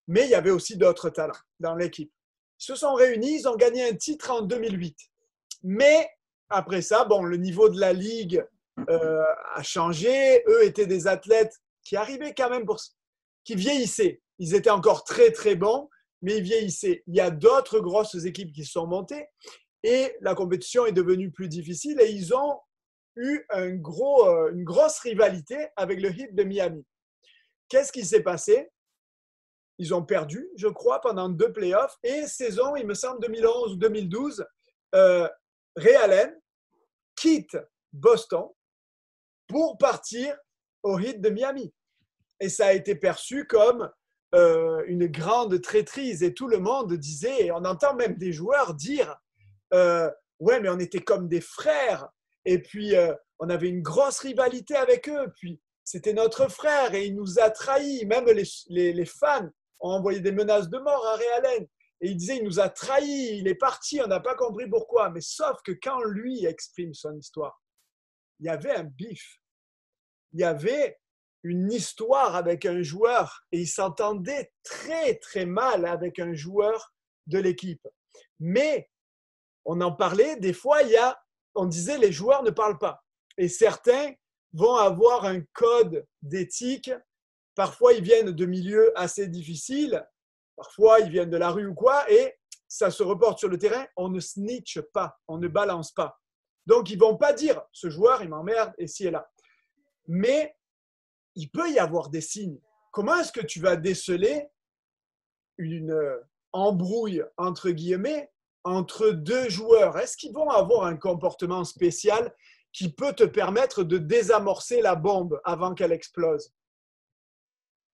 Mais il y avait aussi d'autres talents dans l'équipe. Ils se sont réunis, ils ont gagné un titre en 2008. Mais après ça, bon, le niveau de la ligue euh, a changé. Eux étaient des athlètes qui arrivaient quand même pour, qui vieillissaient. Ils étaient encore très très bons, mais ils vieillissaient. Il y a d'autres grosses équipes qui sont montées et la compétition est devenue plus difficile et ils ont eu un gros, euh, une grosse rivalité avec le Heat de Miami. Qu'est-ce qui s'est passé? Ils ont perdu, je crois, pendant deux playoffs et saison, il me semble, 2011 ou 2012, euh, Ray Allen quitte Boston pour partir au Heat de Miami. Et ça a été perçu comme euh, une grande traîtrise et tout le monde disait, et on entend même des joueurs dire, euh, ouais, mais on était comme des frères, et puis euh, on avait une grosse rivalité avec eux, puis c'était notre frère et il nous a trahis, même les, les, fans ont envoyé des menaces de mort à Ray Allen. Et il disait, il nous a trahis, il est parti, on n'a pas compris pourquoi. Mais sauf que quand lui exprime son histoire, il y avait un bif. Il y avait une histoire avec un joueur et il s'entendait très très mal avec un joueur de l'équipe. Mais on en parlait, des fois, il y a, on disait les joueurs ne parlent pas. Et certains vont avoir un code d'éthique. Parfois, ils viennent de milieux assez difficiles. Parfois, ils viennent de la rue ou quoi. Et ça se reporte sur le terrain. On ne snitch pas. On ne balance pas. Donc, ils vont pas dire ce joueur, il m'emmerde et si et là. Mais il peut y avoir des signes. Comment est-ce que tu vas déceler une euh, embrouille, entre guillemets, entre deux joueurs? Est-ce qu'ils vont avoir un comportement spécial qui peut te permettre de désamorcer la bombe avant qu'elle explose?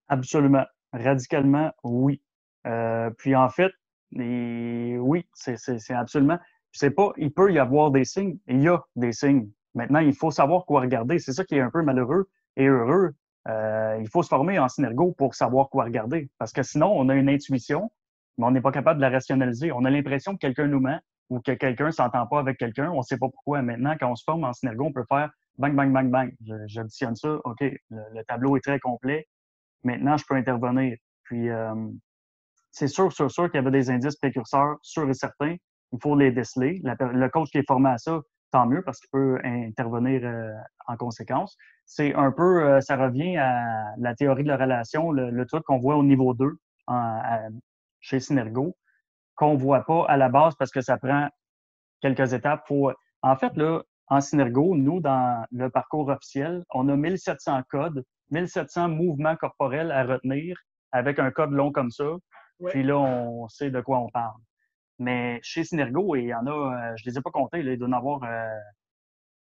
Absolument. Radicalement, oui. Euh, puis en fait, oui, c'est absolument. C'est pas, il peut y avoir des signes. Il y a des signes. Maintenant, il faut savoir quoi regarder. C'est ça qui est un peu malheureux et heureux. Euh, il faut se former en synergo pour savoir quoi regarder. Parce que sinon, on a une intuition, mais on n'est pas capable de la rationaliser. On a l'impression que quelqu'un nous ment ou que quelqu'un ne s'entend pas avec quelqu'un. On ne sait pas pourquoi. Maintenant, quand on se forme en synergo, on peut faire bang, bang, bang, bang. J'additionne ça. OK, le, tableau est très complet. Maintenant, je peux intervenir. Puis, euh, c'est sûr, sûr, sûr qu'il y avait des indices précurseurs, sûrs et certains. Il faut les déceler. le coach qui est formé à ça, tant mieux parce qu'il peut intervenir euh, en conséquence. C'est un peu, euh, ça revient à la théorie de la relation, le, truc qu'on voit au niveau 2 chez Synergo, qu'on ne voit pas à la base parce que ça prend quelques étapes. Faut, en fait, là, en Synergo, nous, dans le parcours officiel, on a 1700 codes, 1700 mouvements corporels à retenir avec un code long comme ça. Puis là, on sait de quoi on parle. Mais chez Synergo, il y en a, euh, je ne les ai pas comptés, il doit en avoir euh,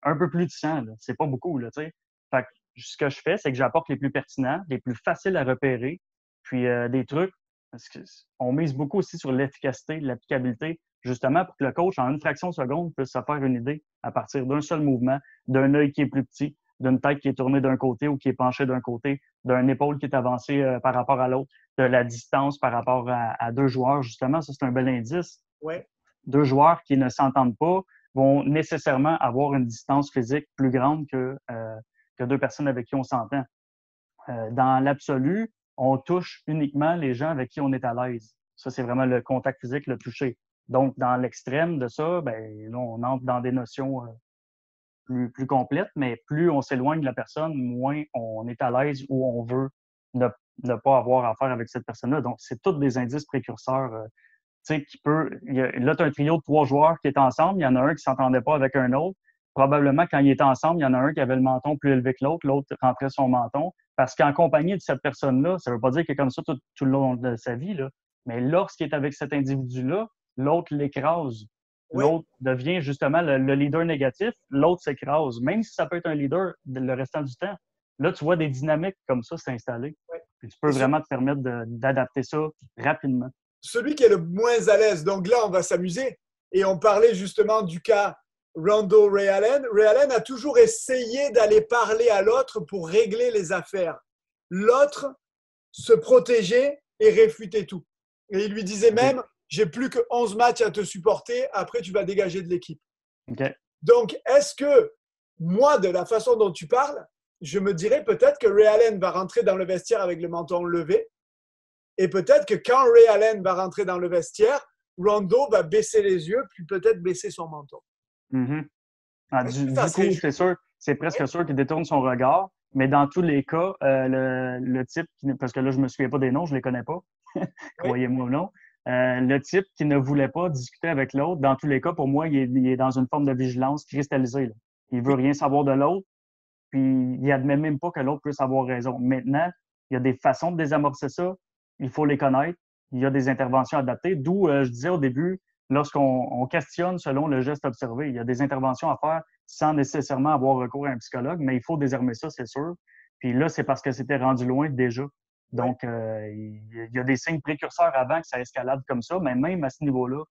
un peu plus de 100. C'est pas beaucoup. Là, fait que, ce que je fais, c'est que j'apporte les plus pertinents, les plus faciles à repérer, puis euh, des trucs. Parce que on mise beaucoup aussi sur l'efficacité, l'applicabilité. justement pour que le coach, en une fraction de seconde, puisse se faire une idée à partir d'un seul mouvement, d'un œil qui est plus petit, d'une tête qui est tournée d'un côté ou qui est penchée d'un côté, d'un épaule qui est avancée euh, par rapport à l'autre, de la distance par rapport à, deux joueurs, justement. Ça, c'est un bel indice. Ouais. Deux joueurs qui ne s'entendent pas vont nécessairement avoir une distance physique plus grande que, euh, que deux personnes avec qui on s'entend. Euh, dans l'absolu, on touche uniquement les gens avec qui on est à l'aise. Ça, c'est vraiment le contact physique, le toucher. Donc, dans l'extrême de ça, ben, là, on entre dans des notions euh, plus, plus complètes, mais plus on s'éloigne de la personne, moins on est à l'aise ou on veut ne, ne, pas avoir affaire avec cette personne-là. Donc, c'est tous des indices précurseurs. Euh, qui peut. là, tu as un trio de trois joueurs qui est ensemble. Il y en a un qui s'entendait pas avec un autre. Probablement, quand ils étaient ensemble, il y en a un qui avait le menton plus élevé que l'autre, l'autre rentrait son menton. Parce qu'en compagnie de cette personne-là, ça veut pas dire qu'il est comme ça tout, tout, le long de sa vie, là. mais lorsqu'il est avec cet individu-là, l'autre l'écrase. L'autre devient justement le, leader négatif, l'autre s'écrase, même si ça peut être un leader le restant du temps. Là, tu vois des dynamiques comme ça s'installer. tu peux vraiment te permettre d'adapter ça rapidement. Celui qui est le moins à l'aise, donc là, on va s'amuser. Et on parlait justement du cas Rondo Ray Allen. Ray Allen a toujours essayé d'aller parler à l'autre pour régler les affaires. L'autre se protégeait et réfutait tout. Et il lui disait même, j'ai plus que 11 matchs à te supporter, après tu vas dégager de l'équipe. Donc, est-ce que moi, de la façon dont tu parles, je me dirais peut-être que Ray Allen va rentrer dans le vestiaire avec le menton levé. Et peut-être que quand Ray Allen va rentrer dans le vestiaire, Rondo va baisser les yeux, puis peut-être baisser son menton. Mm-hmm. Ah, du, coup, c'est sûr, c'est presque sûr qu'il détourne son regard. Mais dans tous les cas, euh, le, le, type, parce que là, je ne me souviens pas des noms, je ne les connais pas, croyez-moi ou non, euh, le type qui ne voulait pas discuter avec l'autre, dans tous les cas, pour moi, il est, dans une forme de vigilance cristallisée. Là. Il veut rien savoir de l'autre, puis il admet même pas que l'autre puisse avoir raison. Maintenant, il y a des façons de désamorcer ça. Il faut les connaître. Il y a des interventions adaptées. D'où, euh, je disais au début, lorsqu'on questionne selon le geste observé, il y a des interventions à faire sans nécessairement avoir recours à un psychologue, mais il faut désarmer ça, c'est sûr. Puis là, c'est parce que c'était rendu loin déjà. Donc, euh, il y a des signes précurseurs avant que ça escalade comme ça, mais même à ce niveau-là,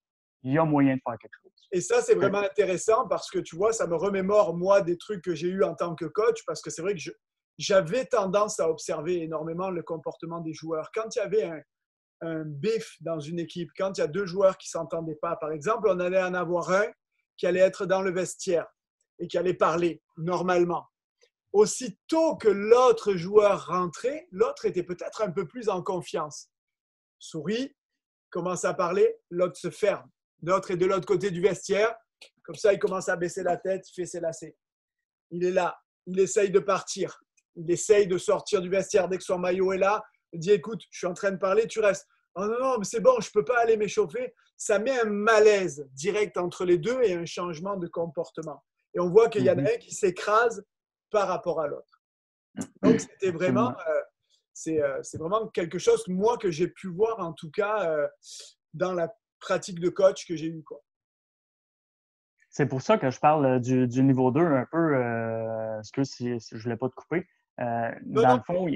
il y a moyen de faire quelque chose. Et ça, c'est vraiment intéressant parce que tu vois, ça me remémore, moi, des trucs que j'ai eu en tant que coach, parce que c'est vrai que j'avais tendance à observer énormément le comportement des joueurs. Quand il y avait un, un bif dans une équipe, quand il y a deux joueurs qui ne s'entendaient pas, par exemple, on allait en avoir un qui allait être dans le vestiaire et qui allait parler normalement aussitôt que l'autre joueur rentrait, l'autre était peut-être un peu plus en confiance. Sourit, commence à parler, l'autre se ferme. L'autre est de l'autre côté du vestiaire. Comme ça, il commence à baisser la tête, il fait ses lacets. Il est là, il essaye de partir. Il essaye de sortir du vestiaire dès que son maillot est là. Il dit Écoute, je suis en train de parler, tu restes. Oh non, non, mais c'est bon, je ne peux pas aller m'échauffer. Ça met un malaise direct entre les deux et un changement de comportement. Et on voit qu'il y en a mhm. un qui s'écrase par rapport à l'autre. Donc, c'était vraiment, euh, euh, c'est vraiment quelque chose, moi, que j'ai pu voir, en tout cas, euh, dans la pratique de coach que j'ai eue. C'est pour ça que je parle du, niveau 2 un peu, parce que si, je ne voulais pas te couper. dans le fond,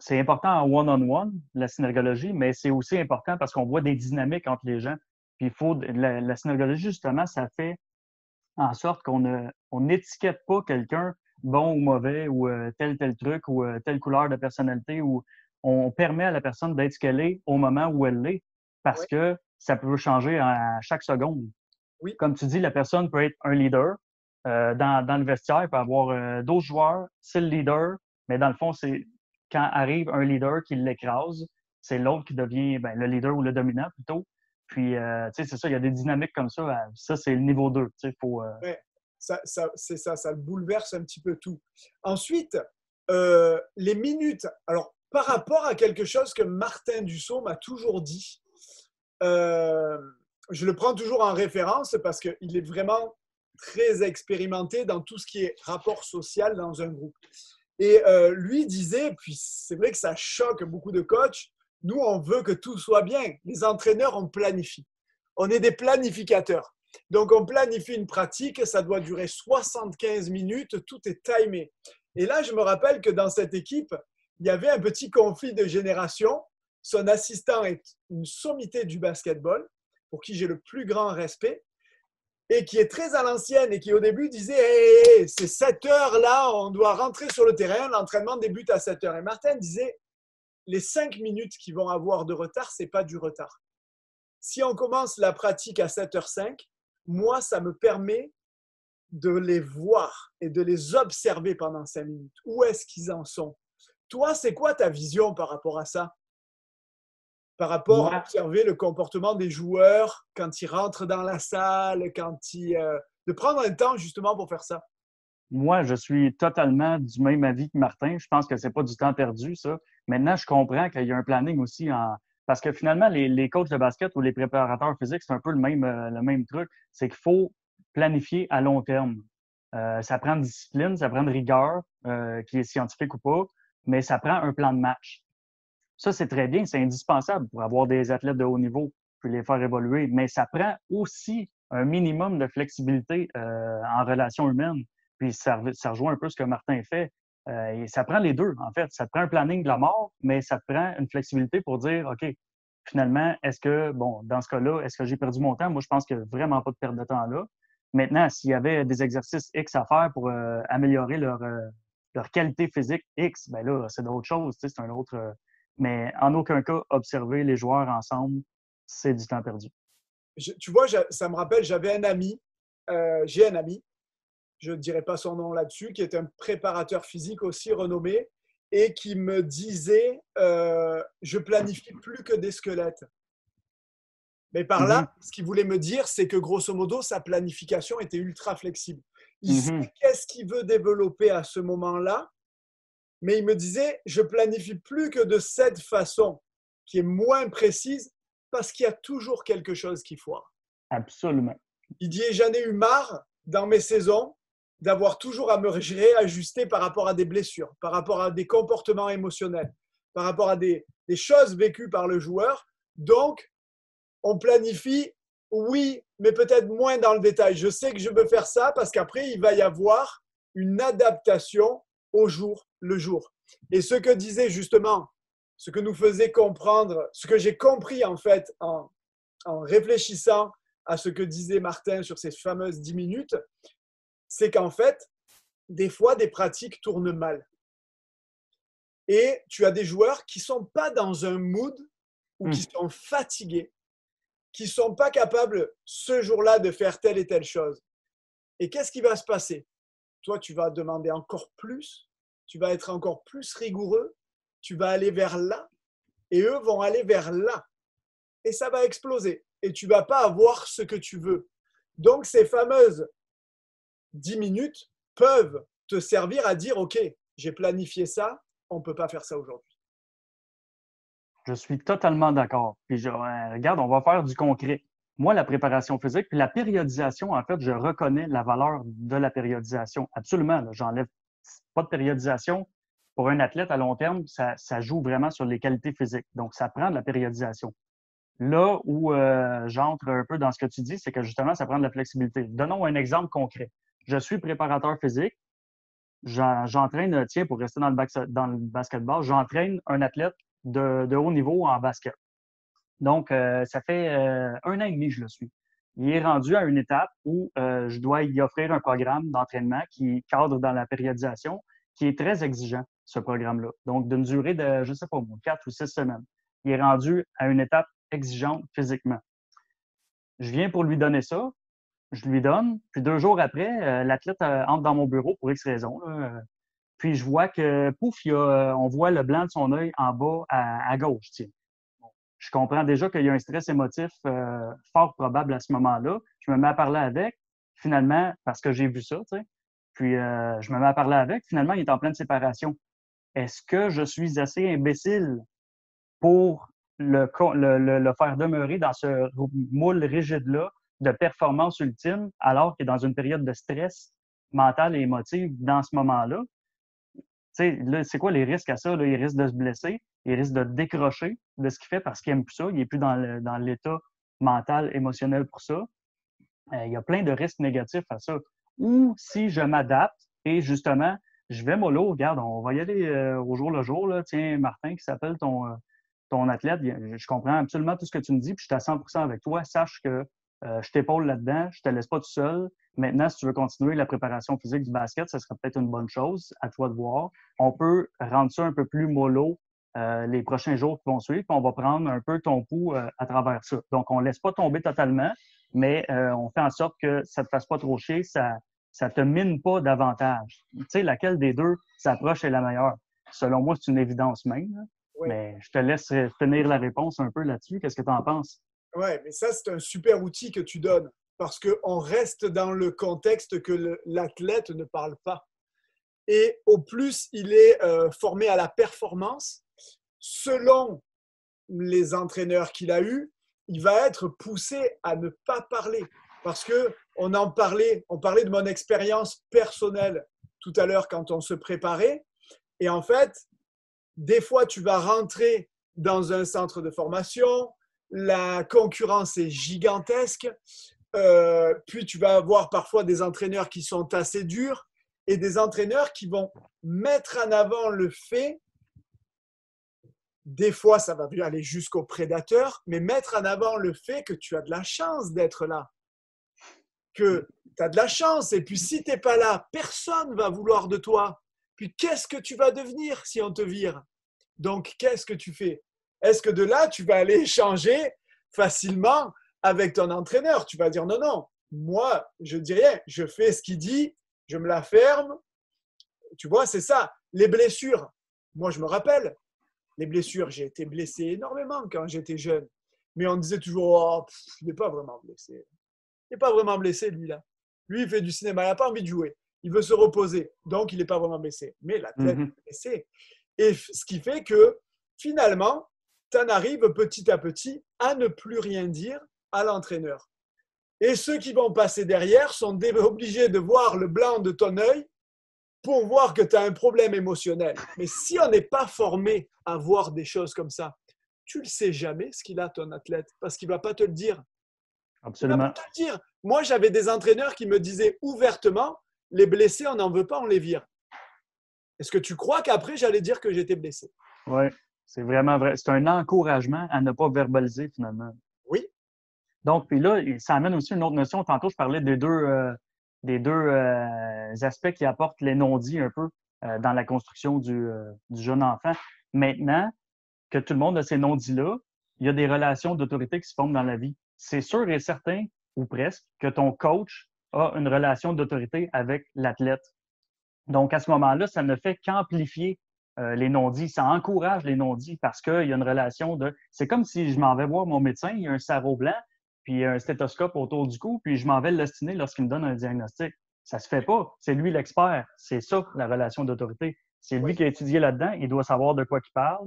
c'est important en one-on-one, la synergologie, mais c'est aussi important parce qu'on voit des dynamiques entre les gens. Puis il faut, la, la synergologie, justement, ça fait en sorte qu'on n'étiquette pas quelqu'un bon ou mauvais ou euh, tel tel truc ou euh, telle couleur de personnalité ou on permet à la personne d'être ce qu'elle est au moment où elle l'est parce que ça peut changer à chaque seconde. Oui. Comme tu dis, la personne peut être un leader. Euh, dans, dans, le vestiaire, il peut avoir d'autres joueurs, c'est le leader, mais dans le fond, c'est quand arrive un leader qui l'écrase, c'est l'autre qui devient ben, le leader ou le dominant plutôt. Puis, euh, tu sais, c'est ça, il y a des dynamiques comme ça. Euh, ça, c'est le niveau 2. Tu sais, faut. Euh, ça, ça c'est ça, ça bouleverse un petit peu tout. Ensuite, les minutes. Alors, par rapport à quelque chose que Martin Dussault m'a toujours dit, je le prends toujours en référence parce qu'il est vraiment très expérimenté dans tout ce qui est rapport social dans un groupe. Et lui disait, puis c'est vrai que ça choque beaucoup de coachs, nous, on veut que tout soit bien. Les entraîneurs, on planifie. On est des planificateurs. Donc, on planifie une pratique, ça doit durer 75 minutes, tout est timé. Et là, je me rappelle que dans cette équipe, il y avait un petit conflit de génération. Son assistant est une sommité du basketball. pour qui j'ai le plus grand respect, et qui est très à l'ancienne et qui au début disait c'est 7 heures là, on doit rentrer sur le terrain, l'entraînement débute à 7 heures. Et Martin disait les 5 minutes qui vont avoir de retard, c'est pas du retard. Si on commence la pratique à 7h05, moi, ça me permet de les voir et de les observer pendant 5 minutes. Où est-ce qu'ils en sont? Toi, c'est quoi ta vision par rapport à ça? Par rapport à observer le comportement des joueurs quand ils rentrent dans la salle, quand ils, euh, de prendre un temps justement pour faire ça. Moi, je suis totalement du même avis que Martin. Je pense que c'est pas du temps perdu, ça. Maintenant, je comprends qu'il y a un planning aussi en. Parce que finalement, les, coachs de basket ou les préparateurs physiques, c'est un peu le même, euh, le même truc. C'est qu'il faut planifier à long terme. Euh, ça prend de discipline, ça prend de rigueur, qui est scientifique ou pas, mais ça prend un plan de match. Ça, c'est très bien, c'est indispensable pour avoir des athlètes de haut niveau, puis les faire évoluer, mais ça prend aussi un minimum de flexibilité euh, en relation humaine. Puis ça, rejoint un peu ce que Martin fait. Euh, et ça prend les deux, en fait. Ça prend un planning de la mort, mais ça prend une flexibilité pour dire, OK, finalement, est-ce que, bon, dans ce cas-là, est-ce que j'ai perdu mon temps? Moi, je pense qu'il n'y a vraiment pas de perte de temps là. Maintenant, s'il y avait des exercices X à faire pour euh, améliorer leur, leur qualité physique X, ben là, c'est d'autres choses, c'est un autre, mais en aucun cas, observer les joueurs ensemble, c'est du temps perdu. tu vois, ça me rappelle, j'avais un ami, euh, j'ai un ami, je ne dirai pas son nom là-dessus, qui est un préparateur physique aussi renommé et qui me disait euh, Je planifie plus que des squelettes. Mais par là, mm-hmm. ce qu'il voulait me dire, c'est que grosso modo, sa planification était ultra flexible. Il mm-hmm. sait qu'est-ce qu'il veut développer à ce moment-là mais il me disait, je planifie plus que de cette façon, qui est moins précise, parce qu'il y a toujours quelque chose qui foire. Absolument. Il dit, j'en ai eu marre dans mes saisons d'avoir toujours à me réajuster par rapport à des blessures, par rapport à des comportements émotionnels, par rapport à des, choses vécues par le joueur. Donc, on planifie, oui, mais peut-être moins dans le détail. Je sais que je veux faire ça parce qu'après, il va y avoir une adaptation au jour le jour. Et ce que disait justement, ce que nous faisait comprendre, ce que j'ai compris en fait en, réfléchissant à ce que disait Martin sur ces fameuses 10 minutes, c'est qu'en fait, des fois, des pratiques tournent mal. Et tu as des joueurs qui ne sont pas dans un mood ou qui hmm. sont fatigués, qui ne sont pas capables ce jour-là de faire telle et telle chose. Et qu'est-ce qui va se passer? Toi, tu vas demander encore plus tu vas être encore plus rigoureux, tu vas aller vers là, et eux vont aller vers là. Et ça va exploser. Et tu vas pas avoir ce que tu veux. Donc, ces fameuses 10 minutes peuvent te servir à dire, OK, j'ai planifié ça, on ne peut pas faire ça aujourd'hui. Je suis totalement d'accord. Puis, je, regarde, on va faire du concret. Moi, la préparation physique, puis la périodisation, en fait, je reconnais la valeur de la périodisation. Absolument, j'enlève pas de périodisation. Pour un athlète à long terme, ça, joue vraiment sur les qualités physiques. Donc, ça prend de la périodisation. Là où euh, j'entre un peu dans ce que tu dis, c'est que justement, ça prend de la flexibilité. Donnons un exemple concret. Je suis préparateur physique. J'entraîne, tiens, pour rester dans le, basketball, j'entraîne un athlète de, haut niveau en basket. Donc, euh, ça fait euh, un an et demi que je le suis il est rendu à une étape où euh, je dois y offrir un programme d'entraînement qui cadre dans la périodisation, qui est très exigeant, ce programme-là. Donc, d'une durée de, je ne sais pas, quatre ou six semaines. Il est rendu à une étape exigeante physiquement. Je viens pour lui donner ça, je lui donne, puis deux jours après, euh, l'athlète euh, entre dans mon bureau pour X raison. puis je vois que, pouf, il y a, on voit le blanc de son œil en bas à, à gauche. Tiens je comprends déjà qu'il y a un stress émotif euh, fort probable à ce moment-là. Je me mets à parler avec, finalement, parce que j'ai vu ça, tu sais. Puis euh, je me mets à parler avec, finalement, il est en pleine séparation. Est-ce que je suis assez imbécile pour le, le, le faire demeurer dans ce moule rigide-là de performance ultime alors qu'il est dans une période de stress mental et émotif dans ce moment-là? c'est quoi les risques à ça? Il risque de se blesser, il risque de décrocher de ce qu'il fait parce qu'il n'aime plus ça, il n'est plus dans l'état mental, émotionnel pour ça. Euh, il y a plein de risques négatifs à ça. Ou si je m'adapte et justement, je vais mollo, regarde, on va y aller euh, au jour le jour. Là. Tiens, Martin, qui s'appelle ton, euh, ton athlète, je comprends absolument tout ce que tu me dis, puis je suis à 100% avec toi. Sache que euh, je t'épaule là-dedans, je te laisse pas tout seul. Maintenant, si tu veux continuer la préparation physique du basket, ce serait peut-être une bonne chose, à toi de voir. On peut rendre ça un peu plus mollo euh, les prochains jours qui vont suivre, puis on va prendre un peu ton pouls euh, à travers ça. Donc, on laisse pas tomber totalement, mais on fait en sorte que ça te fasse pas trop chier, ça ça te mine pas davantage. Tu sais, laquelle des deux s'approche est la meilleure? Selon moi, c'est une évidence même. Mais je te laisse tenir la réponse un peu là-dessus. Qu'est-ce que tu en penses? Oui, mais ça, c'est un super outil que tu donnes parce qu'on reste dans le contexte que l'athlète ne parle pas. Et au plus, il est euh, formé à la performance, selon les entraîneurs qu'il a eus, il va être poussé à ne pas parler. Parce que on en parlait, on parlait de mon expérience personnelle tout à l'heure quand on se préparait. Et en fait, des fois, tu vas rentrer dans un centre de formation, la concurrence est gigantesque, euh, puis tu vas avoir parfois des entraîneurs qui sont assez durs et des entraîneurs qui vont mettre en avant le fait, des fois ça va aller jusqu'au prédateur, mais mettre en avant le fait que tu as de la chance d'être là, que tu as de la chance, et puis si tu n'es pas là, personne va vouloir de toi. Puis qu'est-ce que tu vas devenir si on te vire? Donc qu'est-ce que tu fais? Est-ce que de là, tu vas aller échanger facilement avec ton entraîneur? Tu vas dire non, non, moi, je dis rien, je fais ce qu'il dit, je me la ferme. Tu vois, c'est ça. Les blessures, moi, je me rappelle, les blessures, j'ai été blessé énormément quand j'étais jeune. Mais on disait toujours, oh, il n'est pas vraiment blessé. Il n'est pas vraiment blessé, lui-là. Lui, il fait du cinéma, il n'a pas envie de jouer. Il veut se reposer. Donc, il n'est pas vraiment blessé. Mais l'athlète tête est blessé. Et ce qui fait que, finalement, tu en arrives petit à petit à ne plus rien dire à l'entraîneur. Et ceux qui vont passer derrière sont obligés de voir le blanc de ton œil pour voir que tu as un problème émotionnel. Mais si on n'est pas formé à voir des choses comme ça, tu ne le sais jamais ce qu'il a ton athlète parce qu'il ne va pas te le dire. Absolument. te le dire. Moi, j'avais des entraîneurs qui me disaient ouvertement les blessés, on n'en veut pas, on les vire. Est-ce que tu crois qu'après, j'allais dire que j'étais blessé? Oui. C'est vraiment vrai. C'est un encouragement à ne pas verbaliser finalement. Oui. Donc, puis là, ça amène aussi une autre notion. Tantôt, je parlais des deux, euh, des deux euh, aspects qui apportent les non-dits un peu euh, dans la construction du, du, jeune enfant. Maintenant que tout le monde a ces non-dits-là, il y a des relations d'autorité qui se forment dans la vie. C'est sûr et certain, ou presque, que ton coach a une relation d'autorité avec l'athlète. Donc, à ce moment-là, ça ne fait qu'amplifier euh, les non-dits. Ça encourage les non-dits parce qu'il y a une relation de. C'est comme si je m'en vais voir mon médecin, il y a un sarrau blanc, puis un stéthoscope autour du cou, puis je m'en vais l'ostiner lorsqu'il me donne un diagnostic. Ça se fait pas. C'est lui l'expert. C'est ça, la relation d'autorité. C'est lui qui a étudié là-dedans. Il doit savoir de quoi il parle.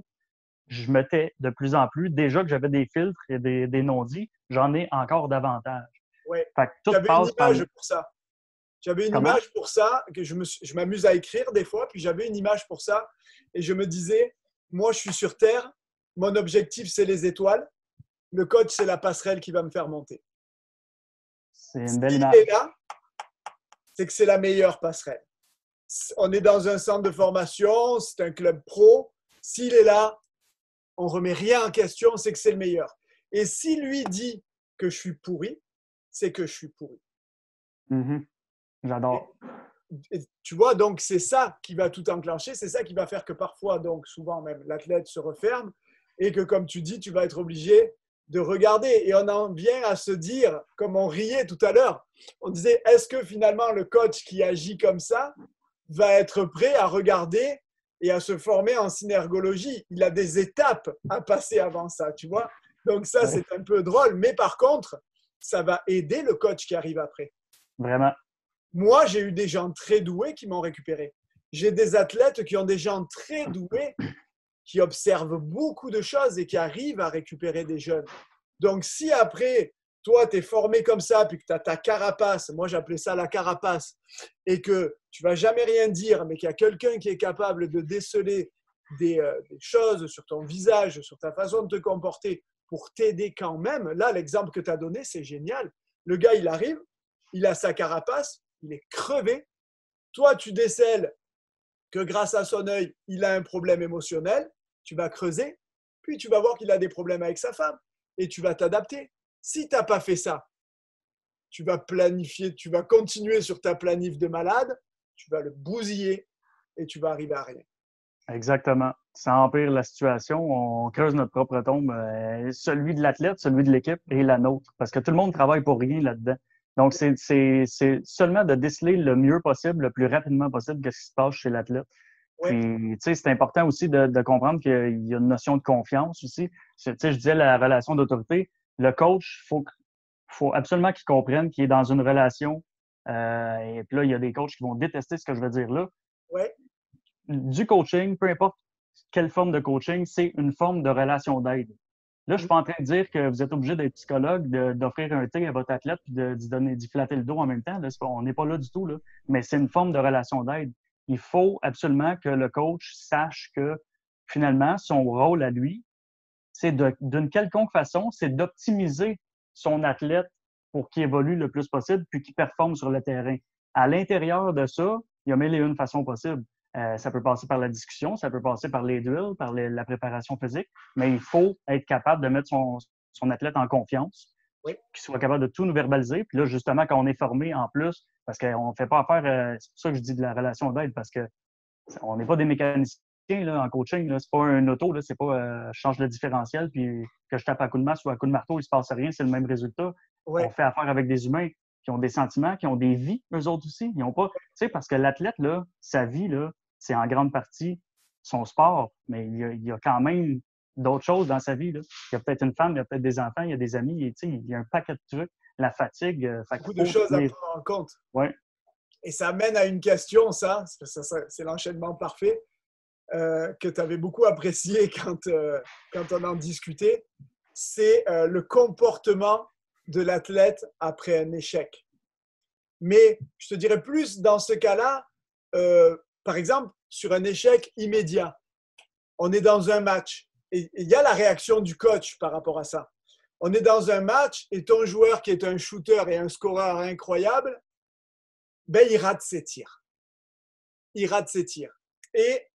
Je me tais de plus en plus. Déjà que j'avais des filtres et des, non-dits, j'en ai encore davantage. Oui. J'avais une image pour ça. J'avais une image pour ça, que je m'amuse à écrire des fois, puis j'avais une image pour ça et je me disais, moi, je suis sur Terre, mon objectif, c'est les étoiles. Le coach, c'est la passerelle qui va me faire monter. C'est une belle image. là, c'est que c'est la meilleure passerelle. On est dans un centre de formation, c'est un club pro. S'il est là, on remet rien en question, c'est que c'est le meilleur. Et s'il lui dit que je suis pourri, c'est que je suis pourri. Mm-hmm. J'adore tu vois, donc c'est ça qui va tout enclencher, c'est ça qui va faire que parfois, donc souvent même, l'athlète se referme et que, comme tu dis, tu vas être obligé de regarder. Et on en vient à se dire, comme on riait tout à l'heure, on disait, est-ce que finalement le coach qui agit comme ça va être prêt à regarder et à se former en synergologie? Il a des étapes à passer avant ça, tu vois? Donc ça, c'est un peu drôle, mais par contre, ça va aider le coach qui arrive après. Vraiment. Moi, j'ai eu des gens très doués qui m'ont récupéré. J'ai des athlètes qui ont des gens très doués, qui observent beaucoup de choses et qui arrivent à récupérer des jeunes. Donc, si après, toi, tu es formé comme ça, puis que tu as ta carapace, moi j'appelais ça la carapace, et que tu vas jamais rien dire, mais qu'il y a quelqu'un qui est capable de déceler des, euh, des, choses sur ton visage, sur ta façon de te comporter pour t'aider quand même, là, l'exemple que tu as donné, c'est génial. Le gars, il arrive, il a sa carapace, il est crevé. Toi, tu décèles que grâce à son œil, il a un problème émotionnel. Tu vas creuser. Puis tu vas voir qu'il a des problèmes avec sa femme et tu vas t'adapter. Si tu n'as pas fait ça, tu vas planifier, tu vas continuer sur ta planif de malade, tu vas le bousiller et tu vas arriver à rien. Exactement. Ça empire la situation. On creuse notre propre tombe. Euh, celui de l'athlète, celui de l'équipe et la nôtre. Parce que tout le monde travaille pour rien là-dedans. Donc, c'est seulement de déceler le mieux possible, le plus rapidement possible, ce qui se passe chez l'athlète. Puis, tu sais, c'est important aussi de, comprendre qu'il y a une notion de confiance aussi. Tu sais, je disais la relation d'autorité. Le coach, il faut, faut absolument qu'il comprenne qu'il est dans une relation. Euh, et puis là, il y a des coachs qui vont détester ce que je veux dire là. Ouais. Du coaching, peu importe quelle forme de coaching, c'est une forme de relation d'aide. Là, je suis pas en train de dire que vous êtes obligé d'être psychologue, d'offrir un thé à votre athlète puis d'y donner, d'y flatter le dos en même temps. Là, on n'est pas là du tout, là. Mais c'est une forme de relation d'aide. Il faut absolument que le coach sache que finalement, son rôle à lui, c'est d'une quelconque façon, c'est d'optimiser son athlète pour qu'il évolue le plus possible puis qu'il performe sur le terrain. À l'intérieur de ça, il y a mille et une façons possibles. Euh, ça peut passer par la discussion, ça peut passer par les drills, par la préparation physique, mais il faut être capable de mettre son, son athlète en confiance, oui. qu'il soit capable de tout nous verbaliser. Puis là, justement, quand on est formé en plus, parce qu'on ne fait pas affaire, euh, c'est pour ça que je dis de la relation d'aide, parce que on n'est pas des mécaniciens là, en coaching. Ce n'est pas un auto, c'est pas euh, je change le différentiel puis que je tape à coup de masse ou à coup de marteau, il ne se passe rien, c'est le même résultat. On fait affaire avec des humains qui ont des sentiments, qui ont des vies, eux autres aussi. Ils ont pas, tu sais, parce que l'athlète, là, sa vie, là, c'est en grande partie son sport, mais il y a, quand même d'autres choses dans sa vie. Il y a peut-être une femme, il y a peut-être des enfants, il y a des amis, il y a un paquet de trucs. La fatigue. Euh, Beaucoup de choses à prendre en compte. Ouais. Et ça mène à une question, ça, c'est l'enchaînement parfait, euh, que tu avais beaucoup apprécié quand, euh, quand on en discutait. C'est le comportement de l'athlète après un échec. Mais je te dirais plus dans ce cas-là, par exemple, sur un échec immédiat, on est dans un match et il y a la réaction du coach par rapport à ça. On est dans un match et ton joueur qui est un shooter et un scoreur incroyable, ben, il rate ses tirs. Il rate ses tirs. Et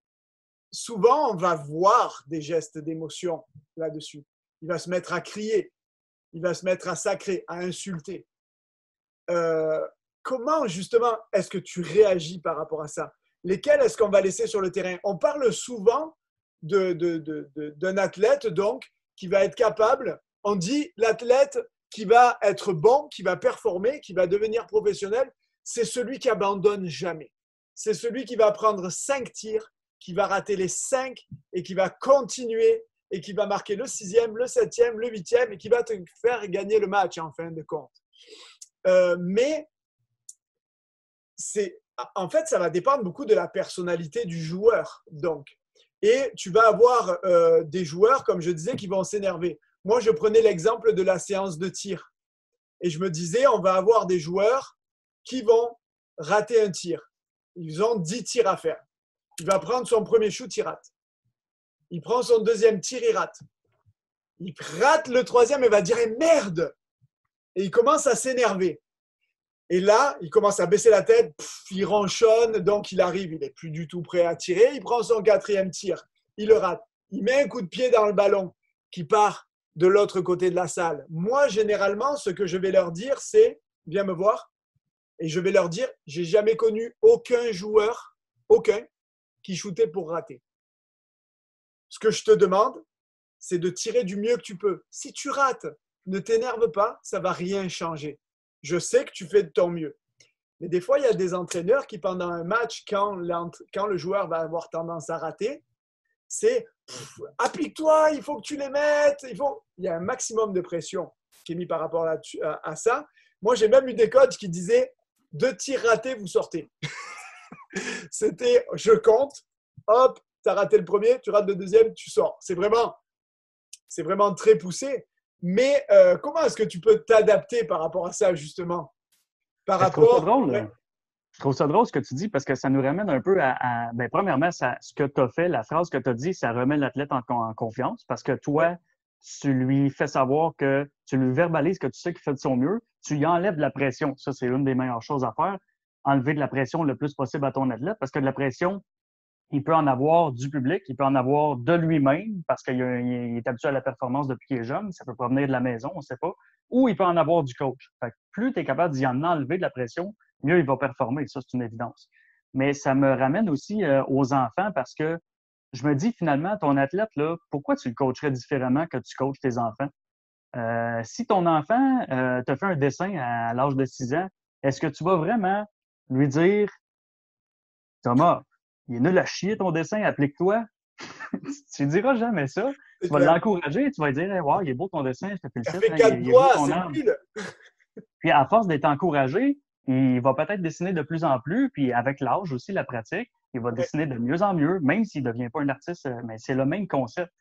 souvent, on va voir des gestes d'émotion là-dessus. Il va se mettre à crier, il va se mettre à sacrer, à insulter. Euh, comment justement est-ce que tu réagis par rapport à ça? Lesquels est-ce qu'on va laisser sur le terrain? On parle souvent d'un athlète donc qui va être capable, on dit l'athlète qui va être bon, qui va performer, qui va devenir professionnel, c'est celui qui abandonne jamais. C'est celui qui va prendre cinq tirs, qui va rater les cinq et qui va continuer et qui va marquer le sixième, le septième, le huitième et qui va te faire gagner le match en fin de compte. Euh, mais c'est en fait, ça va dépendre beaucoup de la personnalité du joueur. Donc, et tu vas avoir euh, des joueurs, comme je disais, qui vont s'énerver. Moi, je prenais l'exemple de la séance de tir. Et je me disais, on va avoir des joueurs qui vont rater un tir. Ils ont 10 tirs à faire. Il va prendre son premier shoot, il rate. Il prend son deuxième tir, il rate. Il rate le troisième et va dire eh, merde Et il commence à s'énerver. Et là, il commence à baisser la tête, il ronchonne, donc il arrive, il n'est plus du tout prêt à tirer. Il prend son quatrième tir, il le rate. Il met un coup de pied dans le ballon qui part de l'autre côté de la salle. Moi, généralement, ce que je vais leur dire, c'est viens me voir. Et je vais leur dire j'ai jamais connu aucun joueur, aucun, qui shootait pour rater. Ce que je te demande, c'est de tirer du mieux que tu peux. Si tu rates, ne t'énerve pas, ça va rien changer je sais que tu fais de ton mieux. Mais des fois, il y a des entraîneurs qui, pendant un match, quand, le joueur va avoir tendance à rater, c'est applique-toi, il faut que tu les mettes. Il, faut... il y a un maximum de pression qui est mis par rapport à, ça. Moi, j'ai même eu des coachs qui disaient deux tirs ratés, vous sortez. C'était je compte, hop, tu as raté le premier, tu rates le deuxième, tu sors. C'est vraiment, c'est vraiment très poussé. Mais euh, comment est-ce que tu peux t'adapter par rapport à ça, justement? Par rapport... Je trouve ça drôle. Je trouve ça drôle ce que tu dis? Parce que ça nous ramène un peu à, ben, premièrement, ça, ce que tu as fait, la phrase que tu as dit, ça remet l'athlète en, confiance parce que toi, tu lui fais savoir que tu lui verbalises que tu sais qu'il fait de son mieux, tu lui enlèves de la pression. Ça, c'est une des meilleures choses à faire. Enlever de la pression le plus possible à ton athlète parce que de la pression, il peut en avoir du public, il peut en avoir de lui-même parce qu'il est habitué à la performance depuis qu'il est jeune, ça peut provenir de la maison, on ne sait pas, ou il peut en avoir du coach. Fait plus tu es capable d'y en enlever de la pression, mieux il va performer, ça c'est une évidence. Mais ça me ramène aussi euh, aux enfants parce que je me dis finalement, ton athlète, là, pourquoi tu le coacherais différemment que tu coaches tes enfants? Euh, si ton enfant euh, te fait un dessin à l'âge de 6 ans, est-ce que tu vas vraiment lui dire Thomas, il est nul à chier ton dessin, applique-toi. tu ne diras jamais ça. Tu vas l'encourager, tu vas lui dire hey, wow, il est beau ton dessin, je te félicite. Fait quatre doigts, c'est Puis à force d'être encouragé, il va peut-être dessiner de plus en plus, puis avec l'âge aussi, la pratique, il va dessiner de mieux en mieux, même s'il ne devient pas un artiste, euh, mais c'est le même concept.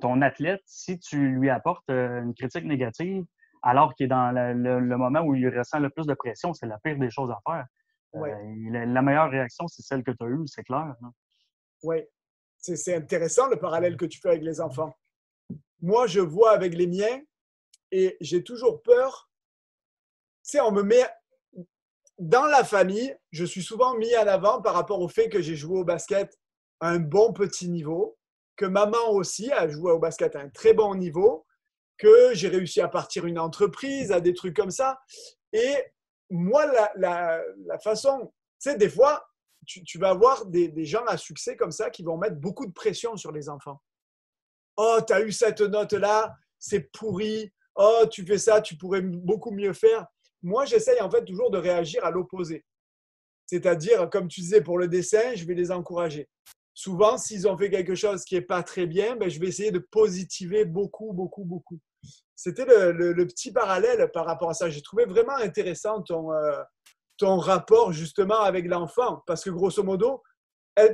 Ton athlète, si tu lui apportes euh, une critique négative, alors qu'il est dans le, moment où il ressent le plus de pression, c'est la pire des choses à faire. Euh, la, meilleure réaction, c'est celle que tu as eue, c'est clair. Oui, c'est intéressant le parallèle que tu fais avec les enfants. Moi, je vois avec les miens et j'ai toujours peur. Tu sais, on me met dans la famille, je suis souvent mis en avant par rapport au fait que j'ai joué au basket à un bon petit niveau, que maman aussi a joué au basket à un très bon niveau, que j'ai réussi à partir une entreprise, à des trucs comme ça. Et moi, la, façon, tu des fois, tu, vas avoir des, des, gens à succès comme ça qui vont mettre beaucoup de pression sur les enfants. Oh, tu as eu cette note-là, c'est pourri. Oh, tu fais ça, tu pourrais beaucoup mieux faire. Moi, j'essaye en fait toujours de réagir à l'opposé. C'est-à-dire, comme tu disais, pour le dessin, je vais les encourager. Souvent, s'ils ont fait quelque chose qui n'est pas très bien, ben, je vais essayer de positiver beaucoup, beaucoup, beaucoup. C'était le, petit parallèle par rapport à ça. J'ai trouvé vraiment intéressant ton, euh, ton rapport justement avec l'enfant. Parce que grosso modo,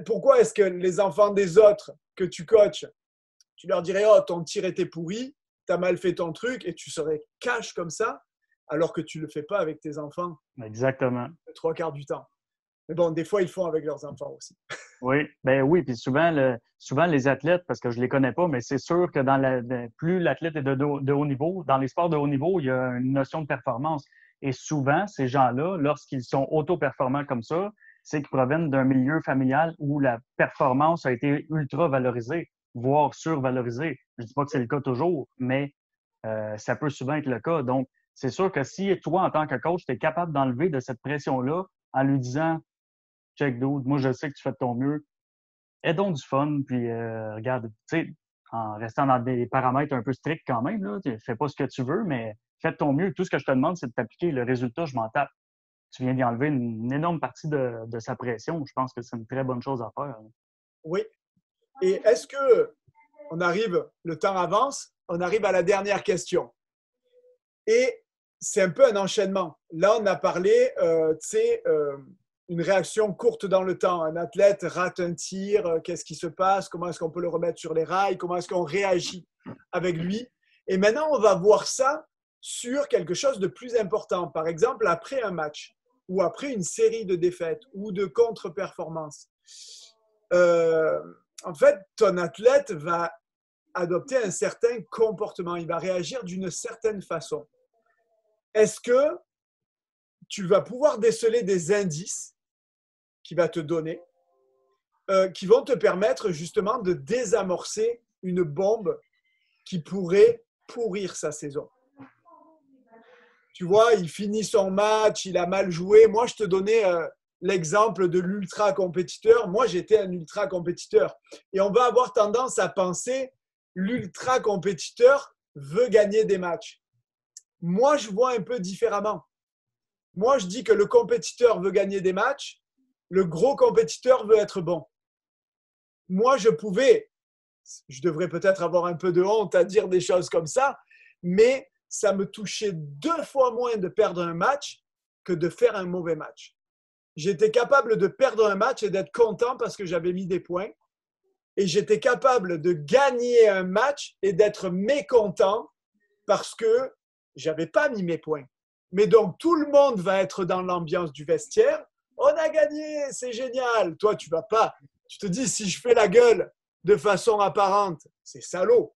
pourquoi est-ce que les enfants des autres que tu coaches, tu leur dirais, oh, ton tir était pourri, tu as mal fait ton truc, et tu serais cash comme ça, alors que tu ne le fais pas avec tes enfants? Exactement. trois quarts du temps. Mais bon, des fois, ils font avec leurs enfants aussi. oui, ben oui. Puis souvent, souvent, les athlètes, parce que je ne les connais pas, mais c'est sûr que dans la, plus l'athlète est de, de, haut niveau, dans les sports de haut niveau, il y a une notion de performance. Et souvent, ces gens-là, lorsqu'ils sont auto-performants comme ça, c'est qu'ils proviennent d'un milieu familial où la performance a été ultra valorisée, voire survalorisée. Je ne dis pas que c'est le cas toujours, mais euh, ça peut souvent être le cas. Donc, c'est sûr que si toi, en tant que coach, tu es capable d'enlever de cette pression-là en lui disant check dude, moi je sais que tu fais de ton mieux. Aidons du fun, puis euh, regarde, tu sais, en restant dans des paramètres un peu stricts quand même, là, fais pas ce que tu veux, mais fais de ton mieux. Tout ce que je te demande, c'est de t'appliquer. Le résultat, je m'en tape. Tu viens d'y enlever une, énorme partie de, sa pression. Je pense que c'est une très bonne chose à faire. Oui. Et est-ce que on arrive, le temps avance, on arrive à la dernière question. Et c'est un peu un enchaînement. Là, on a parlé, euh, tu sais, euh, une réaction courte dans le temps. Un athlète rate un tir, euh, qu'est-ce qui se passe, comment est-ce qu'on peut le remettre sur les rails, comment est-ce qu'on réagit avec lui? Et maintenant, on va voir ça sur quelque chose de plus important. Par exemple, après un match ou après une série de défaites ou de contre-performances. Euh, en fait, ton athlète va adopter un certain comportement, il va réagir d'une certaine façon. Est-ce que tu vas pouvoir déceler des indices qui va te donner, euh, qui vont te permettre justement de désamorcer une bombe qui pourrait pourrir sa saison. Tu vois, il finit son match, il a mal joué. Moi, je te donnais euh, l'exemple de l'ultra compétiteur. Moi, j'étais un ultra compétiteur. Et on va avoir tendance à penser, l'ultra compétiteur veut gagner des matchs. Moi, je vois un peu différemment. Moi, je dis que le compétiteur veut gagner des matchs le gros compétiteur veut être bon. Moi, je pouvais, je devrais peut-être avoir un peu de honte à dire des choses comme ça, mais ça me touchait deux fois moins de perdre un match que de faire un mauvais match. J'étais capable de perdre un match et d'être content parce que j'avais mis des points. Et j'étais capable de gagner un match et d'être mécontent parce que j'avais pas mis mes points. Mais donc tout le monde va être dans l'ambiance du vestiaire on a gagné, c'est génial. Toi, tu vas pas. Tu te dis, si je fais la gueule de façon apparente, c'est salaud.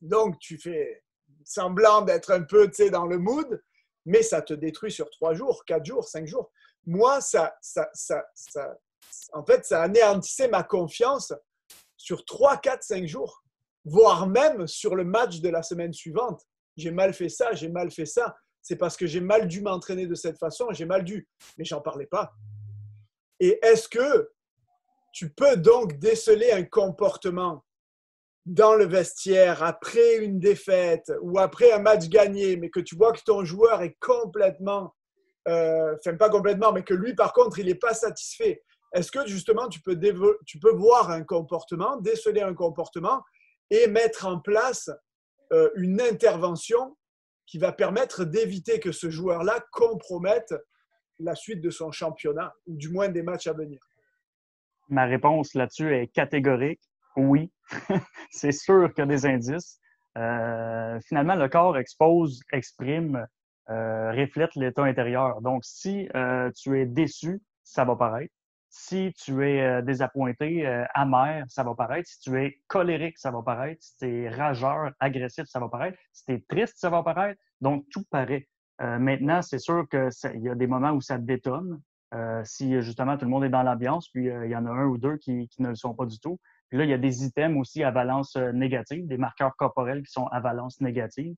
Donc, tu fais semblant d'être un peu dans le mood, mais ça te détruit sur trois jours, quatre jours, cinq jours. Moi, ça, ça, ça, en fait, ça anéantissait ma confiance sur 3, 4, 5 jours, voire même sur le match de la semaine suivante. J'ai mal fait ça, j'ai mal fait ça. C'est parce que j'ai mal dû m'entraîner de cette façon, j'ai mal dû. Mais j'en parlais pas. Et est-ce que tu peux donc déceler un comportement dans le vestiaire après une défaite ou après un match gagné, mais que tu vois que ton joueur est complètement, euh, enfin pas complètement, mais que lui par contre il n'est pas satisfait. Est-ce que justement tu peux, tu peux voir un comportement, déceler un comportement et mettre en place euh, une intervention qui va permettre d'éviter que ce joueur-là compromette la suite de son championnat ou du moins des matchs à venir Ma réponse là-dessus est catégorique. Oui, c'est sûr qu'il y a des indices. Euh, finalement, le corps expose, exprime, euh, reflète l'état intérieur. Donc, si euh, tu es déçu, ça va paraître. Si tu es désappointé, amer, ça va paraître. Si tu es colérique, ça va paraître. Si tu es rageur, agressif, ça va paraître. Si tu es triste, ça va paraître. Donc, tout paraît. maintenant, c'est sûr qu'il y a des moments où ça détonne. si justement tout le monde est dans l'ambiance, puis il y en a un ou deux qui, ne le sont pas du tout, puis là, il y a des items aussi à valence euh, négative, des marqueurs corporels qui sont à valence négative.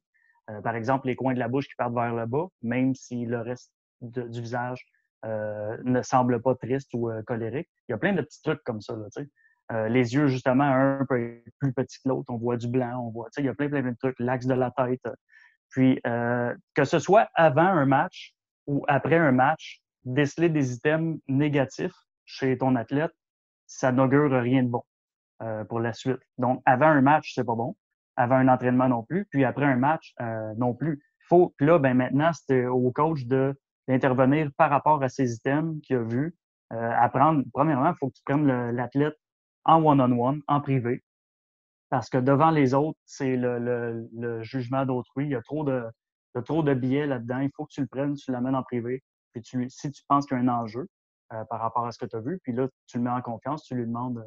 Euh, par exemple, les coins de la bouche qui partent vers le bas, même si le reste du visage euh, ne semble pas triste ou colérique. Il y a plein de petits trucs comme ça. Là, euh, les yeux, justement, un peu plus petit que l'autre. On voit du blanc, on voit. Il y a plein, plein, plein de trucs. L'axe de la tête. Puis, que ce soit avant un match ou après un match, déceler des items négatifs chez ton athlète, ça n'augure rien de bon. Euh, pour la suite. Donc, avant un match, c'est pas bon. Avant un entraînement non plus. Puis après un match, euh, non plus. Faut, puis là, ben maintenant, c'est au coach de d'intervenir par rapport à ces items qu'il a vus. Euh, apprendre, premièrement, il faut que tu prennes l'athlète en one-on-one, en privé. Parce que devant les autres, c'est le, jugement d'autrui. Il y a trop de, de billets là-dedans. Il faut que tu le prennes, tu l'amènes en privé. Puis si tu penses qu'il y a un enjeu euh, par rapport à ce que tu as vu, puis là, tu le mets en confiance, tu lui demandes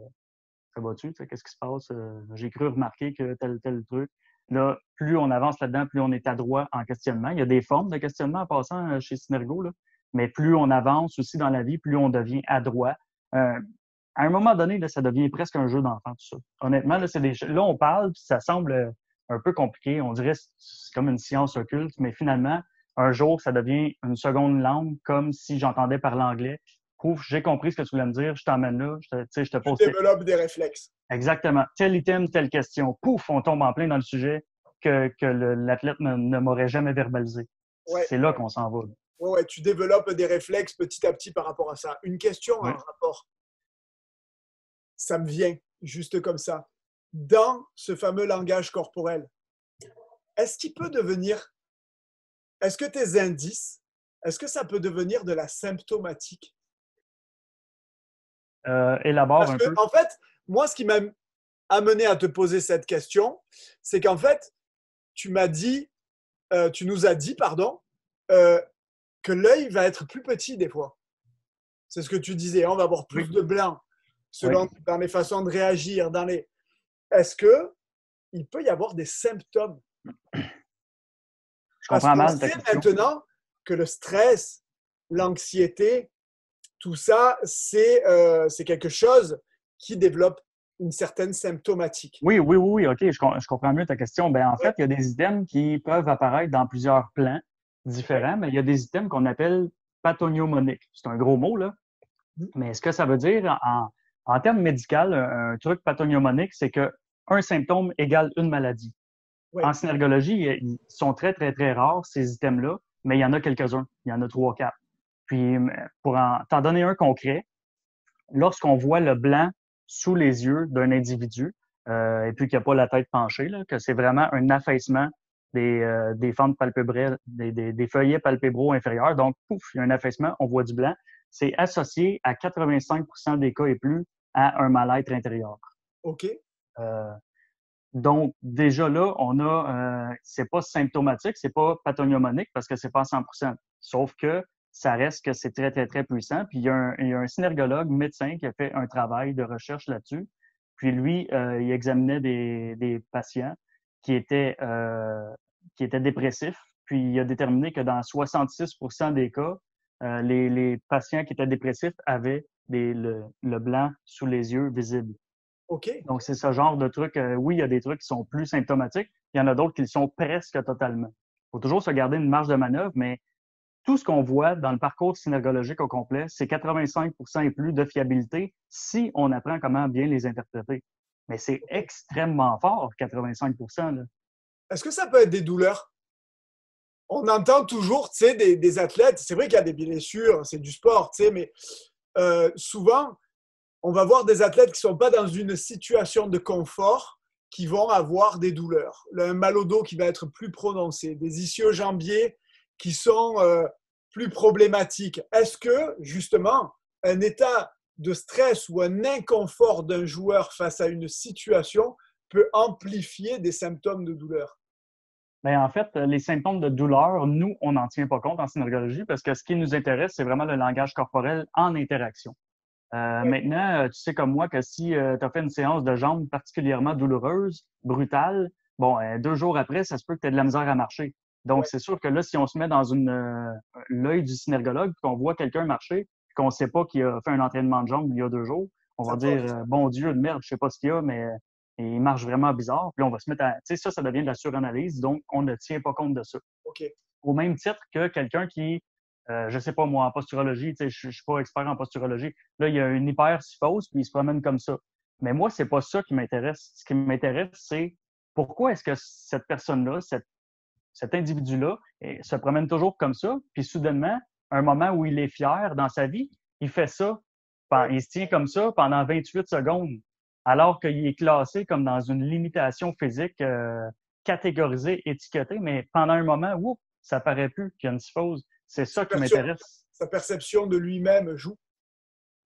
ça va-tu? Qu'est-ce qui se passe? Euh, j'ai cru remarquer que tel truc. Là, plus on avance là-dedans, plus on est adroit en questionnement. Il y a des formes de questionnement en passant euh, chez Synergo, là. mais plus on avance aussi dans la vie, plus on devient adroit. Euh, à un moment donné, là, ça devient presque un jeu d'enfant, tout ça. Honnêtement, là, des... là on parle, puis ça semble un peu compliqué. On dirait que c'est comme une science occulte, mais finalement, un jour, ça devient une seconde langue, comme si j'entendais parler anglais Pouf, j'ai compris ce que tu voulais me dire, je t'emmène là, je te, je te pose. Tu développes des réflexes. Exactement. Tel item, telle question. Pouf, on tombe en plein dans le sujet que, que l'athlète ne, m'aurait jamais verbalisé. C'est là qu'on s'en va. Oui, ouais, tu développes des réflexes petit à petit par rapport à ça. Une question un rapport. Ça me vient juste comme ça. Dans ce fameux langage corporel, est-ce qu'il peut devenir, est-ce que tes indices, est-ce que ça peut devenir de la symptomatique? Euh, élabore un peu. En fait, moi, ce qui m'a amené à te poser cette question, c'est qu'en fait, tu m'as dit, euh, tu nous as dit, pardon, euh, que l'œil va être plus petit des fois. C'est ce que tu disais. On va avoir plus de blanc selon dans les façons de réagir. Dans les. Est-ce que il peut y avoir des symptômes? Je comprends mal. maintenant que le stress, l'anxiété, tout ça, euh, c'est quelque chose qui développe une certaine symptomatique. Oui, oui, oui, OK, je, comprends mieux ta question. Ben, en fait, il y a des items qui peuvent apparaître dans plusieurs plans différents, mais il y a des items qu'on appelle pathognomoniques. C'est un gros mot, là. Mm-hmm. Mais ce que ça veut dire en, en termes médicaux, un, truc pathognomonique, c'est que un symptôme égale une maladie. En synergologie, ils sont très, très, très rares, ces items-là, mais il y en a quelques-uns. Il y en a trois, quatre. Puis, pour t'en donner un concret, lorsqu'on voit le blanc sous les yeux d'un individu, euh, et puis qu'il n'y a pas la tête penchée, là, que c'est vraiment un affaissement des, euh, des fentes palpébrales, des, des, des, feuillets palpébraux inférieurs. Donc, pouf, il y a un affaissement, on voit du blanc. C'est associé à 85% des cas et plus à un mal-être intérieur. OK. Euh, donc, déjà là, on a, euh, c'est pas symptomatique, c'est pas pathognomonique parce que c'est pas à 100% Sauf que ça reste que c'est très, très, très puissant. Puis il y, a un, il y, a un, synergologue médecin qui a fait un travail de recherche là-dessus. Puis lui, euh, il examinait des, des, patients qui étaient, euh, qui étaient dépressifs. Puis il a déterminé que dans 66% des cas, euh, les, les, patients qui étaient dépressifs avaient des, le, le, blanc sous les yeux visible. OK. Donc, c'est ce genre de truc. Oui, il y a des trucs qui sont plus symptomatiques. Il y en a d'autres qui le sont presque totalement. Il faut toujours se garder une marge de manœuvre, mais tout ce qu'on voit dans le parcours synergologique au complet, c'est 85% et plus de fiabilité si on apprend comment bien les interpréter. Mais c'est extrêmement fort, 85% Est-ce que ça peut être des douleurs? On entend toujours, des, athlètes, c'est vrai qu'il y a des blessures, c'est du sport, mais euh, souvent, on va voir des athlètes qui ne sont pas dans une situation de confort, qui vont avoir des douleurs. Un mal au dos qui va être plus prononcé, des ischio-jambiers qui sont euh, plus problématiques. Est-ce que, justement, un état de stress ou un inconfort d'un joueur face à une situation peut amplifier des symptômes de douleur? Bien, en fait, les symptômes de douleur, nous, on n'en tient pas compte en synergologie parce que ce qui nous intéresse, c'est vraiment le langage corporel en interaction. Euh, maintenant, euh, tu sais comme moi que si euh, tu as fait une séance de jambes particulièrement douloureuse, brutale, bon, deux jours après, ça se peut que tu aies de la misère à marcher. Donc, c'est sûr que là, si on se met dans l'œil du synergologue, qu'on voit quelqu'un marcher, qu'on ne sait pas qu'il a fait un entraînement de jambes il y a deux jours, on va dire bon Dieu de merde, je sais pas ce qu'il y a, mais il marche vraiment bizarre. Puis on va se mettre à. Tu sais, ça, ça devient de la suranalyse, donc on ne tient pas compte de ça. Au même titre que quelqu'un qui euh, je sais pas, moi, en posturologie, je, je suis pas expert en posturologie. Là, il y a une hypersyphose, puis il se promène comme ça. Mais moi, c'est pas ça qui m'intéresse. Ce qui m'intéresse, c'est pourquoi est-ce que cette personne-là, cet individu-là, se promène toujours comme ça, puis soudainement, un moment où il est fier dans sa vie, il fait ça, il se tient comme ça pendant 28 secondes, alors qu'il est classé comme dans une limitation physique euh, catégorisée, étiquetée, mais pendant un moment, oups, ça paraît plus qu'il y a une syphose. C'est ça qui m'intéresse. Sa perception de lui-même joue.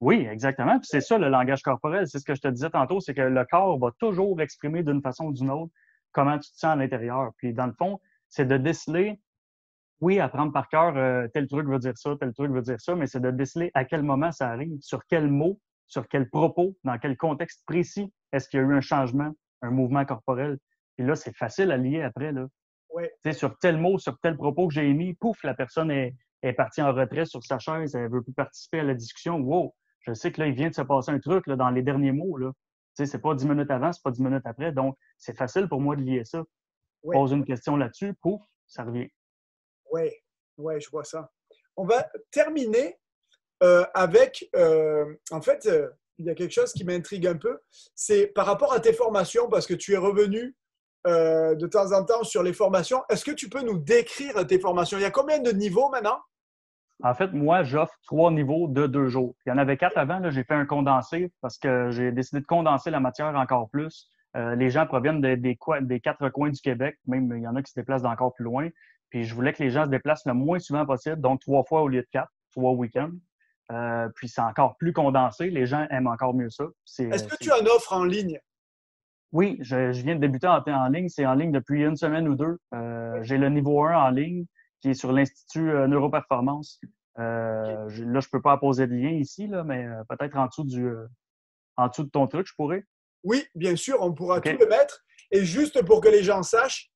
Oui, exactement. Puis c'est ça le langage corporel. C'est ce que je te disais tantôt, c'est que le corps va toujours exprimer d'une façon ou d'une autre comment tu te sens à l'intérieur. Puis dans le fond, c'est de déceler, oui, apprendre par cœur euh, tel truc veut dire ça, tel truc veut dire ça, mais c'est de déceler à quel moment ça arrive, sur quel mot, sur quel propos, dans quel contexte précis est-ce qu'il y a eu un changement, un mouvement corporel. Et là, c'est facile à lier après. Là. Sur tel mot, sur tel propos que j'ai émis, pouf, la personne est, est, partie en retrait sur sa chaise, elle veut plus participer à la discussion. Wow, je sais que là, il vient de se passer un truc là, dans les derniers mots. Là. C'est pas dix minutes avant, c'est pas dix minutes après. Donc, c'est facile pour moi de lier ça. Pose une question là-dessus, pouf, ça revient. Oui, ouais, je vois ça. On va terminer euh, avec, euh, en fait, euh, il y a quelque chose qui m'intrigue un peu. C'est par rapport à tes formations, parce que tu es revenu de temps en temps sur les formations. Est-ce que tu peux nous décrire tes formations? Il y a combien de niveaux maintenant? En fait, moi, j'offre trois niveaux de deux jours. Il y en avait quatre avant. J'ai fait un condensé parce que j'ai décidé de condenser la matière encore plus. Euh, les gens proviennent des, des, quatre coins du Québec. Même, il y en a qui se déplacent d'encore plus loin. Puis, je voulais que les gens se déplacent le moins souvent possible, donc trois fois au lieu de quatre, trois week-ends. Euh, puis, c'est encore plus condensé. Les gens aiment encore mieux ça. Est-ce que tu en offres en ligne? Oui, je, viens de débuter en, en ligne. C'est en ligne depuis une semaine ou deux. Euh, j'ai le niveau 1 en ligne qui est sur l'Institut euh, Neuroperformance. Euh, je, là, je peux pas poser de lien ici, là, mais euh, peut-être en dessous du en dessous de ton truc, je pourrais. Oui, bien sûr, on pourra tout le mettre. Et juste pour que les gens sachent,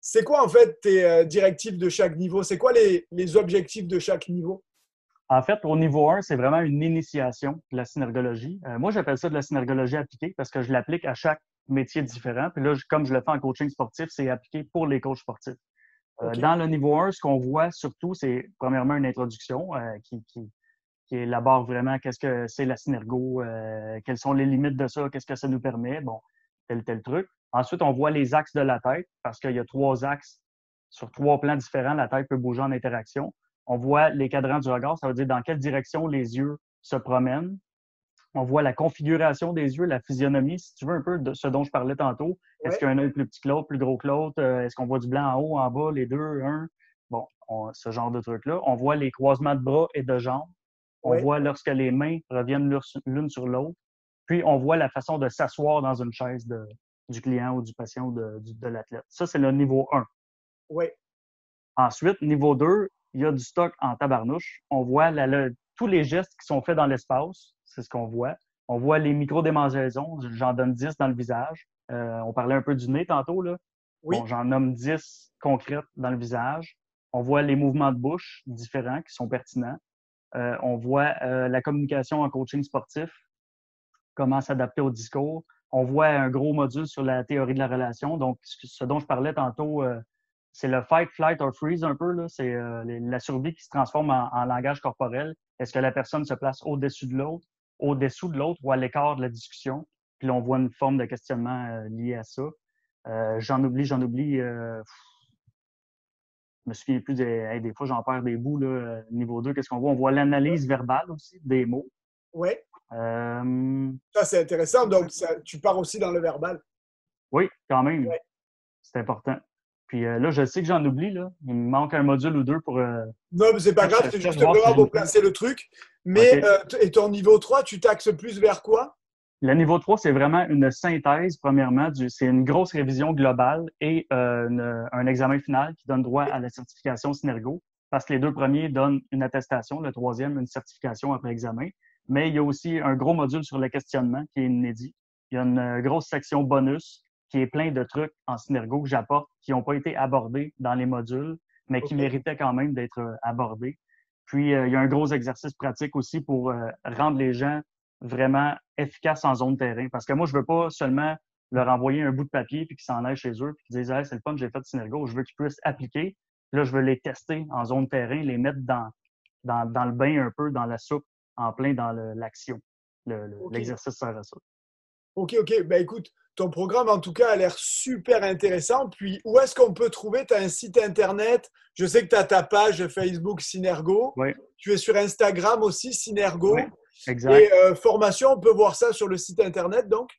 c'est quoi en fait tes directives de chaque niveau? C'est quoi les, les objectifs de chaque niveau? En fait, au niveau 1, c'est vraiment une initiation de la synergologie. Euh, moi, j'appelle ça de la synergologie appliquée parce que je l'applique à chaque métier différent. Puis là, comme je le fais en coaching sportif, c'est appliqué pour les coachs sportifs. Euh, dans le niveau 1, ce qu'on voit surtout, c'est premièrement une introduction euh, qui, qui, qui, élabore vraiment qu'est-ce que c'est la synergo, quelles sont les limites de ça, qu'est-ce que ça nous permet, bon, tel, tel truc. Ensuite, on voit les axes de la tête parce qu'il y a trois axes sur trois plans différents. La tête peut bouger en interaction on voit les cadrans du regard, ça veut dire dans quelle direction les yeux se promènent. On voit la configuration des yeux, la physionomie, si tu veux, un peu de ce dont je parlais tantôt. Est-ce qu'il y a un œil plus petit que l'autre, plus gros que l'autre? Euh, est-ce qu'on voit du blanc en haut, en bas, les deux, un? Bon, ce genre de trucs-là. On voit les croisements de bras et de jambes. On voit lorsque les mains reviennent l'une sur l'autre. Puis, on voit la façon de s'asseoir dans une chaise de, du client ou du patient ou de, de l'athlète. Ça, c'est le niveau 1. Oui. Ensuite, niveau 2, il y a du stock en tabarnouche. On voit tous les gestes qui sont faits dans l'espace, c'est ce qu'on voit. On voit les micro-démangeaisons, j'en donne 10 dans le visage. Euh, on parlait un peu du nez tantôt, là. Oui. j'en nomme 10 concrètes dans le visage. On voit les mouvements de bouche différents qui sont pertinents. On voit la communication en coaching sportif, comment s'adapter au discours. On voit un gros module sur la théorie de la relation. Donc, ce dont je parlais tantôt, c'est le fight, flight or freeze un peu. C'est la survie qui se transforme en, langage corporel. Est-ce que la personne se place au-dessus de l'autre, au-dessous de l'autre ou à l'écart de la discussion? Puis là, on voit une forme de questionnement lié à ça. j'en oublie, j'en oublie je me souviens plus des, des fois, j'en perds des bouts. Là, niveau 2, qu'est-ce qu'on voit? On voit l'analyse verbale aussi des mots. Oui. Ça, c'est intéressant. Donc, tu pars aussi dans le verbal. Oui, quand même. C'est important. Puis euh, là, je sais que j'en oublie. Là. Il me manque un module ou deux pour. Euh, non, mais c'est pas grave, c'est juste pour placer le truc. Mais euh, et ton niveau 3, tu taxes plus vers quoi? Le niveau 3, c'est vraiment une synthèse, premièrement. C'est une grosse révision globale et euh, un examen final qui donne droit à la certification Synergo, parce que les deux premiers donnent une attestation, le troisième, une certification après examen. Mais il y a aussi un gros module sur le questionnement qui est inédit. Il y a une euh, grosse section bonus qui est plein de trucs en Synergo que j'apporte qui n'ont pas été abordés dans les modules, mais qui méritaient quand même d'être euh, abordés. Puis, il y a un gros exercice pratique aussi pour rendre les gens vraiment efficace en zone terrain. Parce que moi, je veux pas seulement leur envoyer un bout de papier puis qu'ils s'en aillent chez eux puis qu'ils disent hey, c'est le fun, j'ai fait Synergo. Je veux qu'ils puissent appliquer. Là, je veux les tester en zone terrain, les mettre dans, dans, dans le bain un peu, dans la soupe, en plein dans l'action. L'exercice sert à ça. OK, OK. Ben écoute, ton programme, en tout cas, a l'air super intéressant. Puis, où est-ce qu'on peut trouver? Tu as un site Internet? Je sais que tu as ta page Facebook Synergo. Oui. Tu es sur Instagram aussi, Synergo. Oui. Exact. Et euh, formation, on peut voir ça sur le site Internet, donc?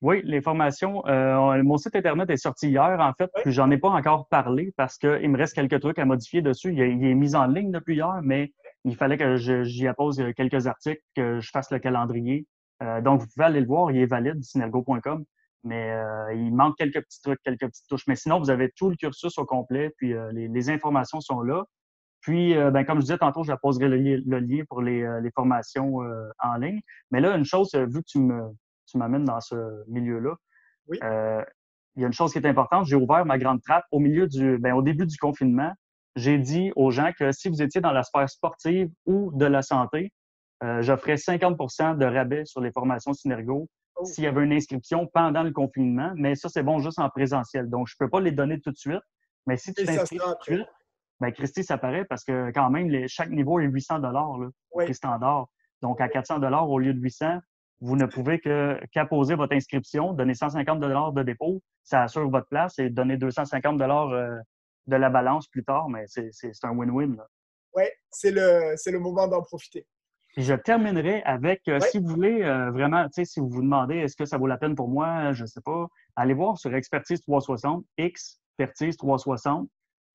Oui, les formations. Euh, mon site Internet est sorti hier, en fait, puis j'en ai pas encore parlé parce qu'il me reste quelques trucs à modifier dessus. Il, est mis en ligne depuis hier, mais il fallait que j'y appose quelques articles, que je fasse le calendrier. Euh, donc, vous pouvez aller le voir, il est valide, synergo.com. Mais il manque quelques petits trucs, quelques petites touches. Mais sinon, vous avez tout le cursus au complet, puis les, informations sont là. Puis, euh, ben, comme je disais tantôt, je poserai le, lien pour les, euh, formations euh, en ligne. Mais là, une chose, vu que tu me tu m'amènes dans ce milieu-là, oui. il y a une chose qui est importante. J'ai ouvert ma grande trappe au milieu du, ben, au début du confinement. J'ai dit aux gens que si vous étiez dans la sphère sportive ou de la santé, j'offrais 50% de rabais sur les formations Synergo oh. s'il y avait une inscription pendant le confinement. Mais ça, c'est bon juste en présentiel. Donc, je ne peux pas les donner tout de suite. Mais si tu t'inscris tout de suite, ben Christy, ça paraît parce que quand même, chaque niveau est 800 dollars, oui. standard. Donc, à 400 dollars au lieu de 800, vous ne pouvez qu'apposer votre inscription, donner 150 dollars de dépôt, ça assure votre place et donner 250 dollars euh, de la balance plus tard, mais c'est un win-win. Oui, c'est le, le moment d'en profiter. Je terminerai avec, euh, si vous voulez euh, vraiment, tu sais, si vous vous demandez est-ce que ça vaut la peine pour moi, je ne sais pas, allez voir sur Expertise 360, Expertise 360.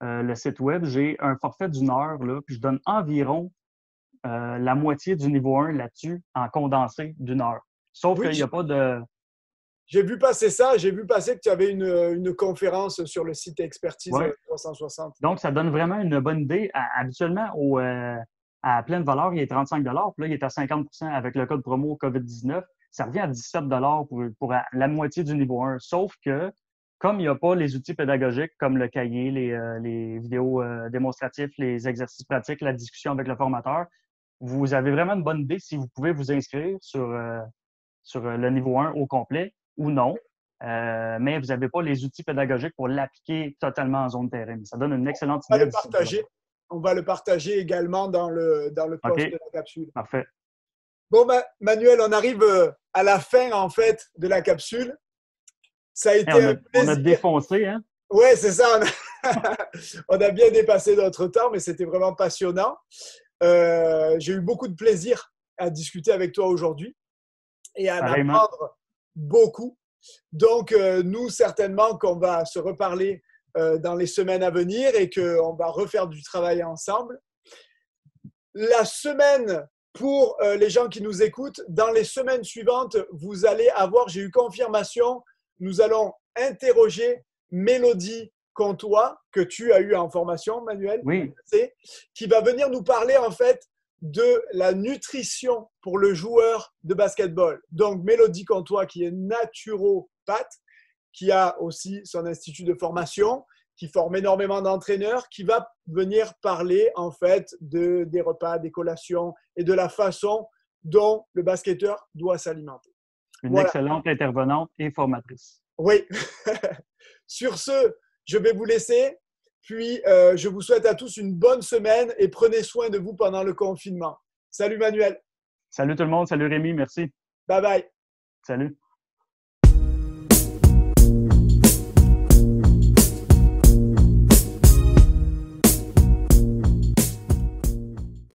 Euh, le site web, j'ai un forfait d'une heure, là, puis je donne environ euh, la moitié du niveau 1 là-dessus en condensé d'une heure. Sauf qu'il n'y a pas de. J'ai vu passer ça, j'ai vu passer que tu avais une, conférence sur le site Expertise 360. Donc, ça donne vraiment une bonne idée. habituellement, au, euh, à pleine valeur, il est 35 puis là, il est à 50% avec le code promo COVID-19. Ça revient à 17 pour, pour la moitié du niveau 1. Sauf que comme il n'y a pas les outils pédagogiques comme le cahier, les, euh, vidéos euh, démonstratifs, les exercices pratiques, la discussion avec le formateur, vous avez vraiment une bonne idée si vous pouvez vous inscrire sur, euh, sur le niveau 1 au complet ou non. mais vous n'avez pas les outils pédagogiques pour l'appliquer totalement en zone terrain. Ça donne une excellente idée. Va le partager, on va le partager également dans le, dans le post de la capsule. Parfait. Bon, Manuel, on arrive à la fin en fait de la capsule. Ça a été on, a, on a défoncé, hein? Oui, c'est ça. On a, bien dépassé notre temps, mais c'était vraiment passionnant. Euh, j'ai eu beaucoup de plaisir à discuter avec toi aujourd'hui et à apprendre beaucoup. Donc, euh, nous, certainement qu'on va se reparler euh, dans les semaines à venir et qu'on va refaire du travail ensemble. La semaine, pour les gens qui nous écoutent, dans les semaines suivantes, vous allez avoir, j'ai eu confirmation, nous allons interroger Mélodie Comtois, que tu as eu en formation, Manuel, oui. qui va venir nous parler en fait de la nutrition pour le joueur de basketball. Donc, Mélodie Comtois, qui est naturopathe, qui a aussi son institut de formation qui forme énormément d'entraîneurs, qui va venir parler en fait de, des repas, des collations et de la façon dont le basketteur doit s'alimenter. Une excellente intervenante et formatrice. Oui. Sur ce, je vais vous laisser. Puis, euh, je vous souhaite à tous une bonne semaine et prenez soin de vous pendant le confinement. Salut Manuel. Salut tout le monde. Salut Rémi. Merci. Bye bye. Salut.